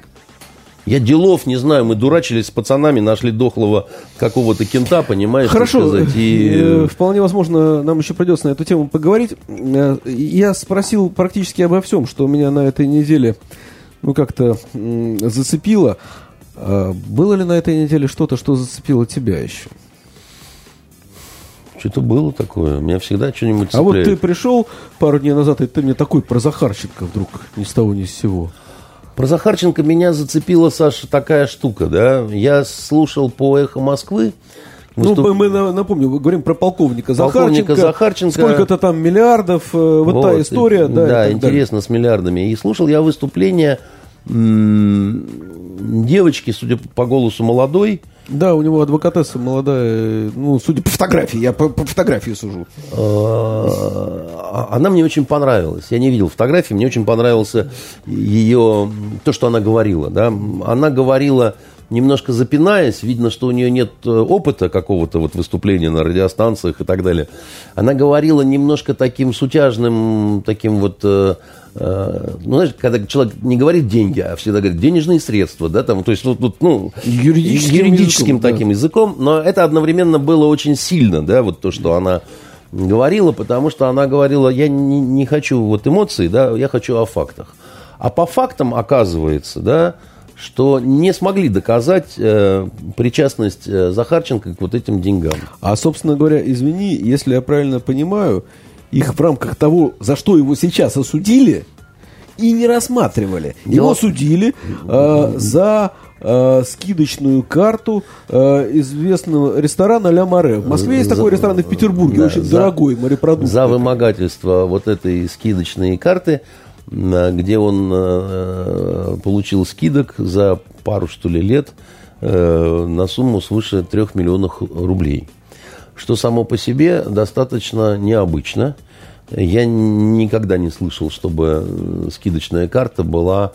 [SPEAKER 2] Я делов не знаю, мы дурачились с пацанами, нашли дохлого какого-то кента, понимаешь?
[SPEAKER 1] Хорошо, сказать, и... Э, вполне возможно, нам еще придется на эту тему поговорить. Э, я спросил практически обо всем, что меня на этой неделе ну, как-то зацепило. А было ли на этой неделе что-то, что зацепило тебя еще?
[SPEAKER 2] Что-то было такое. Меня всегда что-нибудь
[SPEAKER 1] цепляет. А вот ты пришел пару дней назад, и ты мне такой про Захарченко вдруг ни с того ни с сего.
[SPEAKER 2] Про Захарченко меня зацепила, Саша, такая штука, да. Я слушал по «Эхо Москвы»,
[SPEAKER 1] ну, Выступ... мы напомню, мы говорим про полковника, полковника
[SPEAKER 2] Захарченко. Захарченко.
[SPEAKER 1] Сколько-то там миллиардов, э, вот, вот та история.
[SPEAKER 2] Да, да интересно, далее. с миллиардами. И слушал я выступление девочки, судя по голосу молодой.
[SPEAKER 1] Да, у него адвокатесса молодая, ну, судя по фотографии, я по, по фотографии сужу.
[SPEAKER 2] А, она мне очень понравилась. Я не видел фотографии, мне очень понравился ее, то, что она говорила. Да? Она говорила немножко запинаясь, видно, что у нее нет э, опыта какого-то вот выступления на радиостанциях и так далее. Она говорила немножко таким сутяжным, таким вот э, Э, ну, знаешь, когда человек не говорит деньги, а всегда говорит денежные средства, да, там, то есть, вот, вот ну,
[SPEAKER 1] юридическим,
[SPEAKER 2] юридическим
[SPEAKER 1] языком,
[SPEAKER 2] таким да. языком, но это одновременно было очень сильно, да, вот то, что она говорила, потому что она говорила, я не, не хочу вот эмоций, да, я хочу о фактах. А по фактам оказывается, да, что не смогли доказать э, причастность э, Захарченко к вот этим деньгам.
[SPEAKER 1] А, собственно говоря, извини, если я правильно понимаю, их в рамках того, за что его сейчас осудили, и не рассматривали. Его судили э, за э, скидочную карту э, известного ресторана «Ля Море». В Москве есть за, такой ресторан и в Петербурге, да, очень за, дорогой морепродукт.
[SPEAKER 2] За вымогательство вот этой скидочной карты, где он получил скидок за пару, что ли, лет э, на сумму свыше трех миллионов рублей что само по себе достаточно необычно. Я никогда не слышал, чтобы скидочная карта была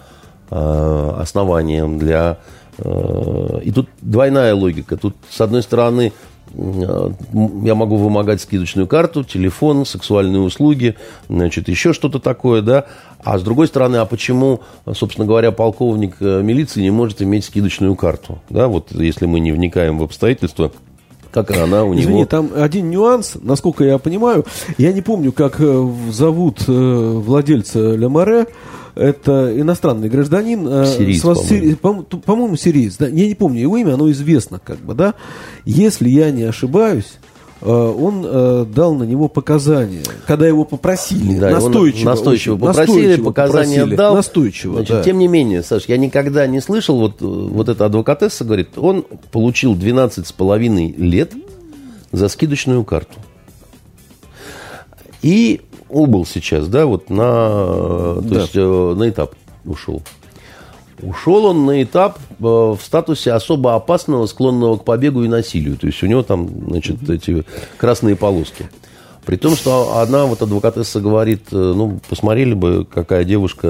[SPEAKER 2] э, основанием для... Э, и тут двойная логика. Тут, с одной стороны, я могу вымогать скидочную карту, телефон, сексуальные услуги, значит, еще что-то такое, да. А с другой стороны, а почему, собственно говоря, полковник э, милиции не может иметь скидочную карту? Да, вот если мы не вникаем в обстоятельства, как она у
[SPEAKER 1] Извини,
[SPEAKER 2] него...
[SPEAKER 1] там один нюанс, насколько я понимаю, я не помню, как э, зовут э, владельца Ле Море, это иностранный гражданин. э,
[SPEAKER 2] Сириец,
[SPEAKER 1] с вас-
[SPEAKER 2] по-моему.
[SPEAKER 1] сири- по- ту- По-моему, сириец. Да, я не помню его имя, оно известно, как бы, да. Если я не ошибаюсь, э, он э, дал на него показания, когда его попросили,
[SPEAKER 2] Да,
[SPEAKER 1] настойчиво,
[SPEAKER 2] настойчиво
[SPEAKER 1] очень,
[SPEAKER 2] попросили,
[SPEAKER 1] настойчиво
[SPEAKER 2] показания
[SPEAKER 1] попросили,
[SPEAKER 2] дал.
[SPEAKER 1] настойчиво,
[SPEAKER 2] Значит,
[SPEAKER 1] да.
[SPEAKER 2] Тем не менее, Саш, я никогда не слышал, вот, вот эта адвокатесса говорит, он получил 12,5 лет за скидочную карту. И убыл сейчас, да, вот на, то
[SPEAKER 1] Да.
[SPEAKER 2] есть, э, на этап ушел. Ушел он на этап э, в статусе особо опасного, склонного к побегу и насилию. То есть у него там, значит, эти красные полоски. При том, что одна вот адвокатесса говорит, э, ну, посмотрели бы, какая девушка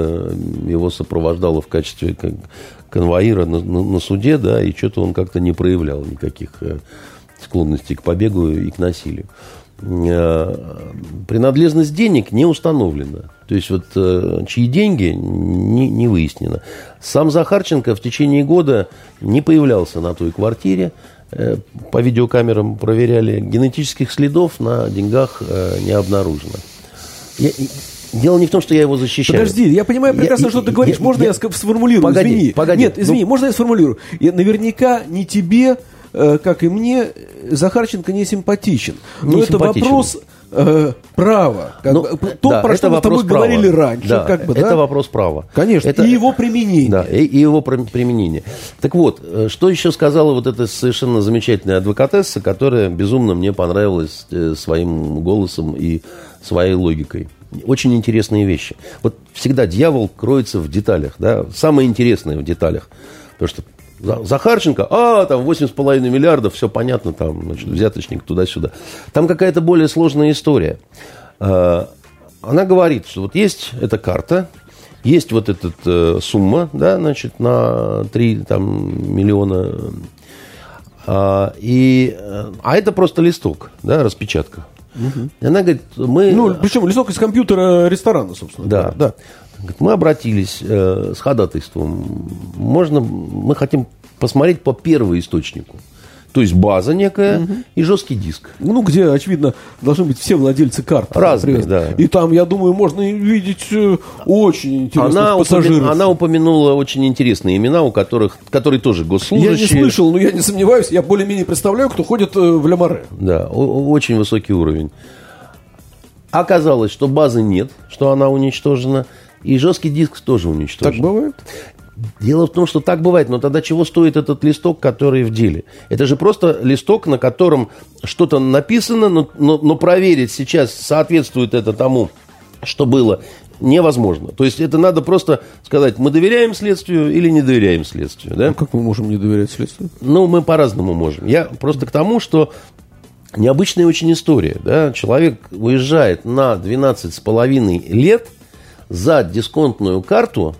[SPEAKER 2] его сопровождала в качестве конвоира на, на- на суде, да, и что-то он как-то не проявлял никаких склонностей к побегу и к насилию. Э, Принадлежность денег не установлена. То есть, вот э, чьи деньги, не, не выяснено. Сам Захарченко в течение года не появлялся на той квартире. Э, По видеокамерам проверяли. Генетических следов на деньгах не обнаружено. Я- Дело не в том, что я его защищаю.
[SPEAKER 1] Подожди, я понимаю прекрасно,
[SPEAKER 2] Я-
[SPEAKER 1] что ты говоришь.
[SPEAKER 2] я-
[SPEAKER 1] можно я,
[SPEAKER 2] я-
[SPEAKER 1] сформулирую?
[SPEAKER 2] Погоди,
[SPEAKER 1] извини.
[SPEAKER 2] погоди.
[SPEAKER 1] Нет, извини,
[SPEAKER 2] Ну-
[SPEAKER 1] можно я сформулирую? Я, наверняка не тебе, как и мне, э, Захарченко не симпатичен. Но
[SPEAKER 2] Не
[SPEAKER 1] это
[SPEAKER 2] симпатичен.
[SPEAKER 1] вопрос э, права. Как
[SPEAKER 2] Ну,
[SPEAKER 1] бы, то,
[SPEAKER 2] да,
[SPEAKER 1] про
[SPEAKER 2] это
[SPEAKER 1] что мы с тобой
[SPEAKER 2] права.
[SPEAKER 1] говорили раньше.
[SPEAKER 2] Да,
[SPEAKER 1] как бы,
[SPEAKER 2] это
[SPEAKER 1] да?
[SPEAKER 2] вопрос права.
[SPEAKER 1] Конечно,
[SPEAKER 2] Это-
[SPEAKER 1] и его применение.
[SPEAKER 2] Да, и, и его пр- применение. Так вот, э, что еще сказала вот эта совершенно замечательная адвокатесса, которая безумно мне понравилась э, своим голосом и своей логикой. Очень интересные вещи. Вот всегда дьявол кроется в деталях, да, самое интересное в деталях. Потому что Захарченко, а, там 8,5 миллиардов, все понятно, там, значит, взяточник туда-сюда. Там какая-то более сложная история. Э, Она говорит, что вот есть эта карта, есть вот эта э, сумма, да, значит, на 3 там, миллиона. А, и, э, а это просто листок, да, распечатка. И она говорит, мы...
[SPEAKER 1] Ну, причем листок из компьютера ресторана, собственно.
[SPEAKER 2] Да.
[SPEAKER 1] да.
[SPEAKER 2] Говорит, мы обратились э, с ходатайством. Можно, мы хотим посмотреть по первоисточнику. То есть база некая и жесткий диск.
[SPEAKER 1] Ну, где, очевидно, должны быть все владельцы карт.
[SPEAKER 2] Разные,
[SPEAKER 1] привязаны.
[SPEAKER 2] да.
[SPEAKER 1] И там, я думаю, можно видеть э, очень интересных
[SPEAKER 2] Она,
[SPEAKER 1] пассажиров.
[SPEAKER 2] упомя- она упомянула очень интересные имена, у которых, которые тоже
[SPEAKER 1] Я
[SPEAKER 2] госслужащие.
[SPEAKER 1] не слышал, но я не сомневаюсь, я более-менее представляю, кто ходит э, в Лямаре.
[SPEAKER 2] Да, очень высокий уровень. Оказалось, что базы нет, что она уничтожена, и жесткий диск тоже уничтожен.
[SPEAKER 1] Так бывает?
[SPEAKER 2] Дело в том, что так бывает, но тогда чего стоит этот листок, который в деле? Это же просто листок, на котором что-то написано, но, но- но проверить сейчас, соответствует это тому, что было, невозможно. То есть это надо просто сказать, мы доверяем следствию или не доверяем следствию. Да?
[SPEAKER 1] А как мы можем не доверять следствию?
[SPEAKER 2] Ну, мы по-разному можем. Я просто к тому, что необычная очень история. Да? Человек уезжает на 12,5 лет за дисконтную карту,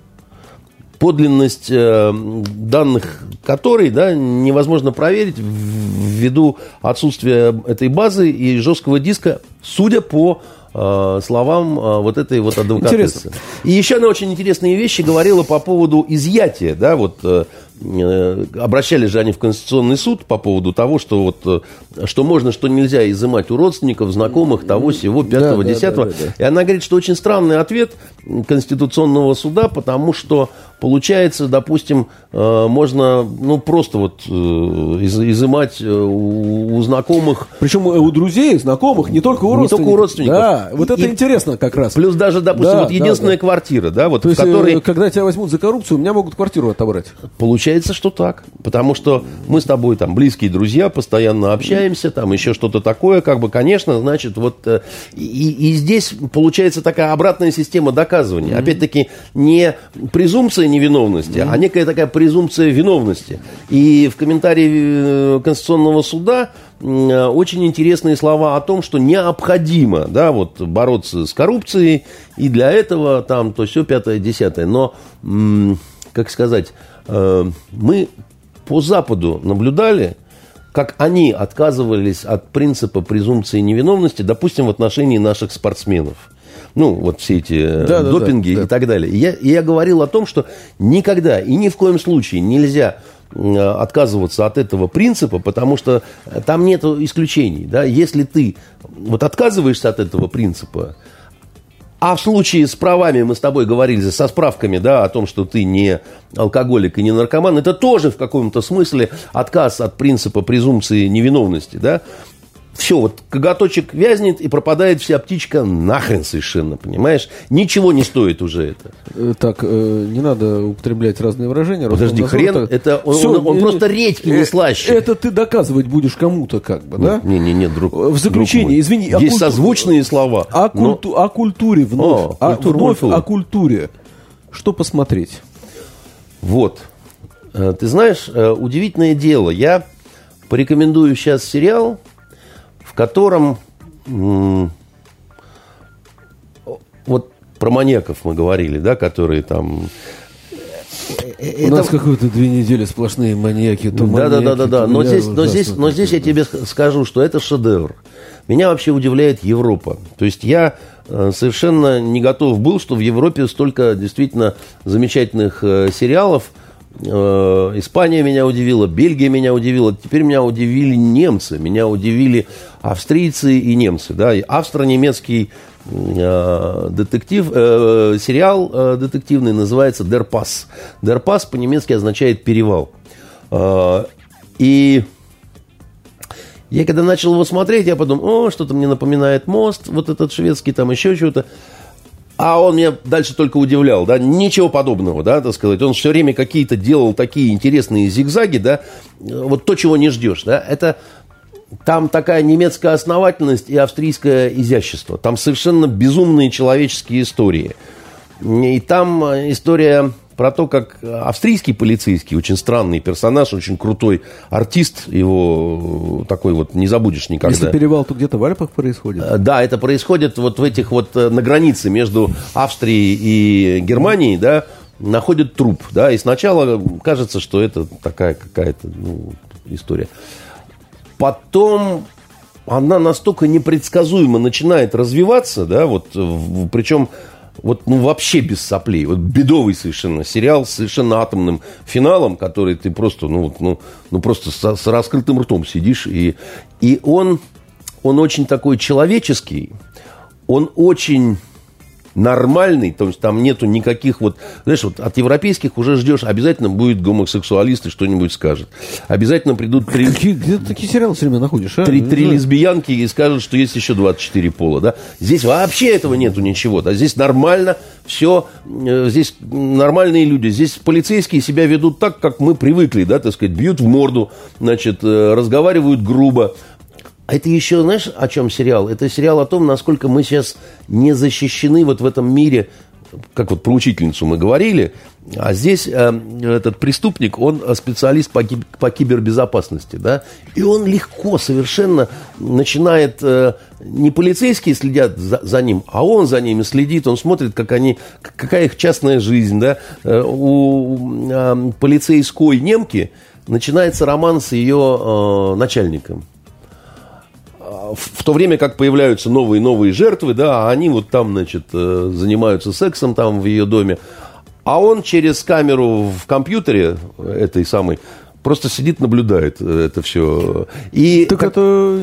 [SPEAKER 2] подлинность э, данных которой да, невозможно проверить ввиду отсутствия этой базы и жесткого диска, судя по э, словам э, вот этой вот адвокатессы.
[SPEAKER 1] Интересно.
[SPEAKER 2] И еще она очень интересные вещи говорила по поводу изъятия, да, вот обращались же они в Конституционный суд по поводу того, что вот э, что можно, что нельзя изымать у родственников, знакомых, того, сего, пятого,
[SPEAKER 1] да,
[SPEAKER 2] десятого.
[SPEAKER 1] да, да,
[SPEAKER 2] И она говорит, что очень странный ответ Конституционного суда, потому что получается, допустим, э, можно, ну, просто вот э, из- изымать э, у, у знакомых
[SPEAKER 1] Причем у друзей, знакомых, не только у
[SPEAKER 2] Не
[SPEAKER 1] родственников.
[SPEAKER 2] только у родственников.
[SPEAKER 1] Да, вот это
[SPEAKER 2] и-
[SPEAKER 1] интересно как раз.
[SPEAKER 2] Плюс даже, допустим,
[SPEAKER 1] Да,
[SPEAKER 2] вот
[SPEAKER 1] да,
[SPEAKER 2] единственная
[SPEAKER 1] да.
[SPEAKER 2] квартира, да, вот
[SPEAKER 1] То
[SPEAKER 2] в
[SPEAKER 1] есть,
[SPEAKER 2] которой
[SPEAKER 1] когда тебя возьмут за коррупцию, у меня могут квартиру отобрать.
[SPEAKER 2] Получается, что так. Потому что мы с тобой там близкие друзья, постоянно общаемся, там еще что-то такое, как бы, конечно, значит, вот и, и здесь получается такая обратная система доказывания. Опять-таки, не презумпция невиновности, а некая такая презумпция виновности. И в комментарии э, Конституционного суда очень интересные слова о том, что необходимо, да, вот бороться с коррупцией, и для этого там то все пятое, десятое. Но, как сказать, э, мы по Западу наблюдали как они отказывались от принципа презумпции невиновности, допустим, в отношении наших спортсменов. Ну, вот все эти э, да, допинги да, да, и так далее. И я, я говорил о том, что никогда и ни в коем случае нельзя отказываться от этого принципа, потому что там нет исключений. Да? Если ты вот отказываешься от этого принципа, а в случае с правами мы с тобой говорили, со справками, да, о том, что ты не алкоголик и не наркоман, это тоже в каком-то смысле отказ от принципа презумпции невиновности, да все, вот коготочек вязнет и пропадает вся птичка нахрен совершенно, понимаешь? Ничего не стоит уже это.
[SPEAKER 1] Э, так, э, не надо употреблять разные выражения.
[SPEAKER 2] Подожди, хрен, это он, все, он, он, он просто редьки не э, слаще.
[SPEAKER 1] Это ты доказывать будешь кому-то как бы, да?
[SPEAKER 2] Не, не, не, друг.
[SPEAKER 1] В заключение, друг извини.
[SPEAKER 2] Есть культу... созвучные слова.
[SPEAKER 1] О, но... культу... о культуре вновь. О, о, вновь о культуре. Что посмотреть?
[SPEAKER 2] Вот. Ты знаешь, удивительное дело. Я порекомендую сейчас сериал котором вот про маньяков мы говорили, да, которые там
[SPEAKER 1] это... У нас какое-то две недели сплошные маньяки.
[SPEAKER 2] То да, маньяки, да, да, да, да. Но здесь, но здесь, но здесь я тебе скажу, что это шедевр. Меня вообще удивляет Европа. То есть я э, совершенно не готов был, что в Европе столько действительно замечательных э, сериалов – Испания меня удивила, Бельгия меня удивила, теперь меня удивили немцы, меня удивили австрийцы и немцы. Да? Австро-немецкий э, детектив, э, сериал э, детективный называется «Дерпас». «Дерпас» по-немецки означает «перевал». Э, и я когда начал его смотреть, я подумал, о, что-то мне напоминает мост, вот этот шведский, там еще что-то. А он меня дальше только удивлял, да, ничего подобного, да, так сказать. Он все время какие-то делал такие интересные зигзаги, да, вот то, чего не ждешь, да, это там такая немецкая основательность и австрийское изящество. Там совершенно безумные человеческие истории. И там история про то, как австрийский полицейский, очень странный персонаж, очень крутой артист, его такой вот не забудешь никогда.
[SPEAKER 1] Если перевал, то где-то в Альпах происходит? Э,
[SPEAKER 2] да, это происходит вот в этих вот, э, на границе между Австрией и Германией, да, находят труп, да, и сначала кажется, что это такая какая-то ну, история. Потом она настолько непредсказуемо начинает развиваться, да, вот, причем вот ну вообще без соплей. Вот бедовый совершенно сериал с совершенно атомным финалом, который ты просто, ну, ну, ну просто с, с раскрытым ртом сидишь. И, и он, он очень такой человеческий, он очень нормальный, то есть там нету никаких вот, знаешь, вот от европейских уже ждешь, обязательно будет гомосексуалист и что-нибудь скажет. Обязательно придут три...
[SPEAKER 1] Где ты такие сериалы все время находишь, а?
[SPEAKER 2] Три, три лесбиянки и скажут, что есть еще 24 пола, да. Здесь вообще этого нету ничего, да. Здесь нормально все, э, здесь нормальные люди. Здесь полицейские себя ведут так, как мы привыкли, да, так сказать, бьют в морду, значит, э, разговаривают грубо, а это еще, знаешь, о чем сериал? Это сериал о том, насколько мы сейчас не защищены вот в этом мире, как вот про учительницу мы говорили, а здесь э, этот преступник, он специалист по, по кибербезопасности, да, и он легко совершенно начинает, э, не полицейские следят за, за ним, а он за ними следит, он смотрит, как они, какая их частная жизнь, да, э, у э, полицейской немки начинается роман с ее э, начальником в то время как появляются новые новые жертвы, да, они вот там, значит, э, занимаются сексом там в ее доме, а он через камеру в компьютере этой самой просто сидит, наблюдает это все.
[SPEAKER 1] И так как... это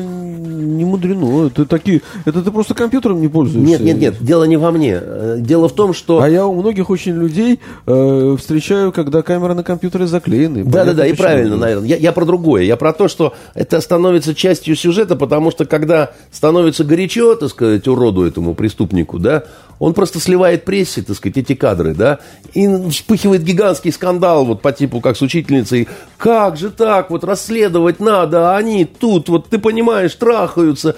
[SPEAKER 1] не мудрено. Это такие, это ты просто компьютером не пользуешься.
[SPEAKER 2] Нет, нет, нет. Дело не во мне. Дело в том, что.
[SPEAKER 1] А я у многих очень людей э, встречаю, когда камеры на компьютере заклеены.
[SPEAKER 2] Да, да, да. И правильно, наверное. Я, я про другое. Я про то, что это становится частью сюжета, потому что когда становится горячо, так сказать, уроду этому преступнику, да, он просто сливает прессе, так сказать, эти кадры, да, и вспыхивает гигантский скандал, вот по типу, как с учительницей, как же так, вот расследовать надо, а они тут, вот ты понимаешь, трахаются,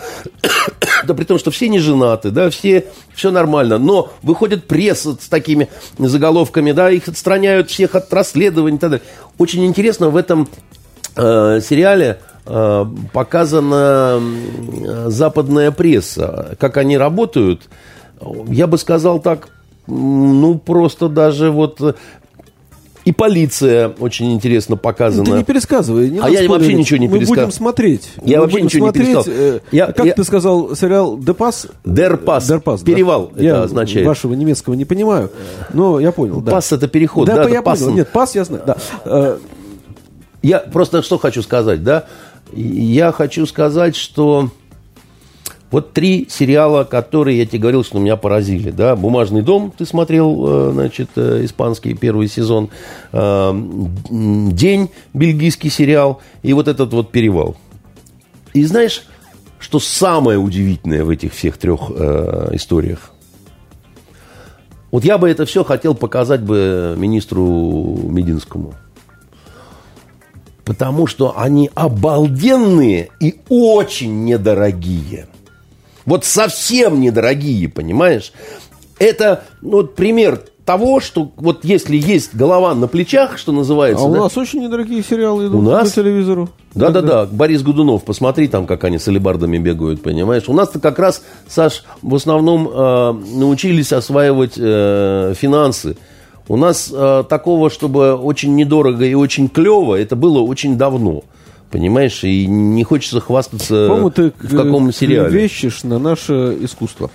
[SPEAKER 2] [COUGHS] да при том, что все не женаты, да, все, все нормально, но выходит пресса с такими заголовками, да, их отстраняют всех от расследований и так далее. Очень интересно в этом э, сериале э, показана западная пресса, как они работают – я бы сказал так, ну, просто даже вот И полиция очень интересно показана.
[SPEAKER 1] Ты не пересказывай. Не
[SPEAKER 2] а я вообще ничего не пересказываю.
[SPEAKER 1] Мы будем смотреть.
[SPEAKER 2] Я
[SPEAKER 1] Мы
[SPEAKER 2] вообще ничего
[SPEAKER 1] смотреть.
[SPEAKER 2] не пересказал.
[SPEAKER 1] Я, как я... ты сказал, сериал «Депас»?
[SPEAKER 2] «Дерпас».
[SPEAKER 1] «Дерпас»,
[SPEAKER 2] Перевал
[SPEAKER 1] да. это
[SPEAKER 2] я означает.
[SPEAKER 1] вашего немецкого не понимаю, но я понял. Да.
[SPEAKER 2] «Пас» — это переход.
[SPEAKER 1] Да,
[SPEAKER 2] да
[SPEAKER 1] я
[SPEAKER 2] пас...
[SPEAKER 1] понял. Нет, «пас» я знаю. Да.
[SPEAKER 2] Я просто что хочу сказать, да? Я хочу сказать, что вот три сериала, которые я тебе говорил, что меня поразили. Да? «Бумажный дом» ты смотрел, значит, испанский первый сезон. «День» бельгийский сериал. И вот этот вот «Перевал». И знаешь, что самое удивительное в этих всех трех э, историях? Вот я бы это все хотел показать бы министру Мединскому. Потому что они обалденные и очень недорогие. Вот совсем недорогие, понимаешь? Это ну, вот пример того, что вот если есть голова на плечах, что называется.
[SPEAKER 1] А у
[SPEAKER 2] да?
[SPEAKER 1] нас очень недорогие сериалы идут
[SPEAKER 2] У нас?
[SPEAKER 1] по телевизору.
[SPEAKER 2] Да-да-да, Борис Годунов, посмотри там, как они с алибардами бегают, понимаешь. У нас-то как раз, Саш, в основном э, научились осваивать э, финансы. У нас э, такого, чтобы очень недорого и очень клево, это было очень давно. Понимаешь, и не хочется хвастаться
[SPEAKER 1] По-моему, ты
[SPEAKER 2] в каком сериале.
[SPEAKER 1] вещишь на наше искусство.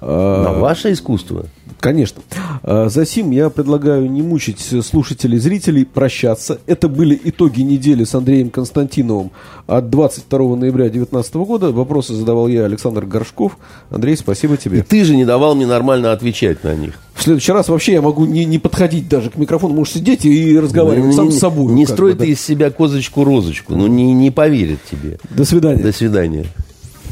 [SPEAKER 2] На ваше искусство?
[SPEAKER 1] Конечно. За сим я предлагаю не мучить слушателей, зрителей, прощаться. Это были итоги недели с Андреем Константиновым от 22 ноября 2019 года. Вопросы задавал я, Александр Горшков. Андрей, спасибо тебе.
[SPEAKER 2] И ты же не давал мне нормально отвечать на них.
[SPEAKER 1] В следующий раз вообще я могу не, не подходить даже к микрофону, можешь сидеть и разговаривать
[SPEAKER 2] ну,
[SPEAKER 1] сам
[SPEAKER 2] не,
[SPEAKER 1] с собой.
[SPEAKER 2] Не строй
[SPEAKER 1] бы,
[SPEAKER 2] ты
[SPEAKER 1] да.
[SPEAKER 2] из себя козочку-розочку, ну не, не поверят тебе.
[SPEAKER 1] До свидания.
[SPEAKER 2] До свидания.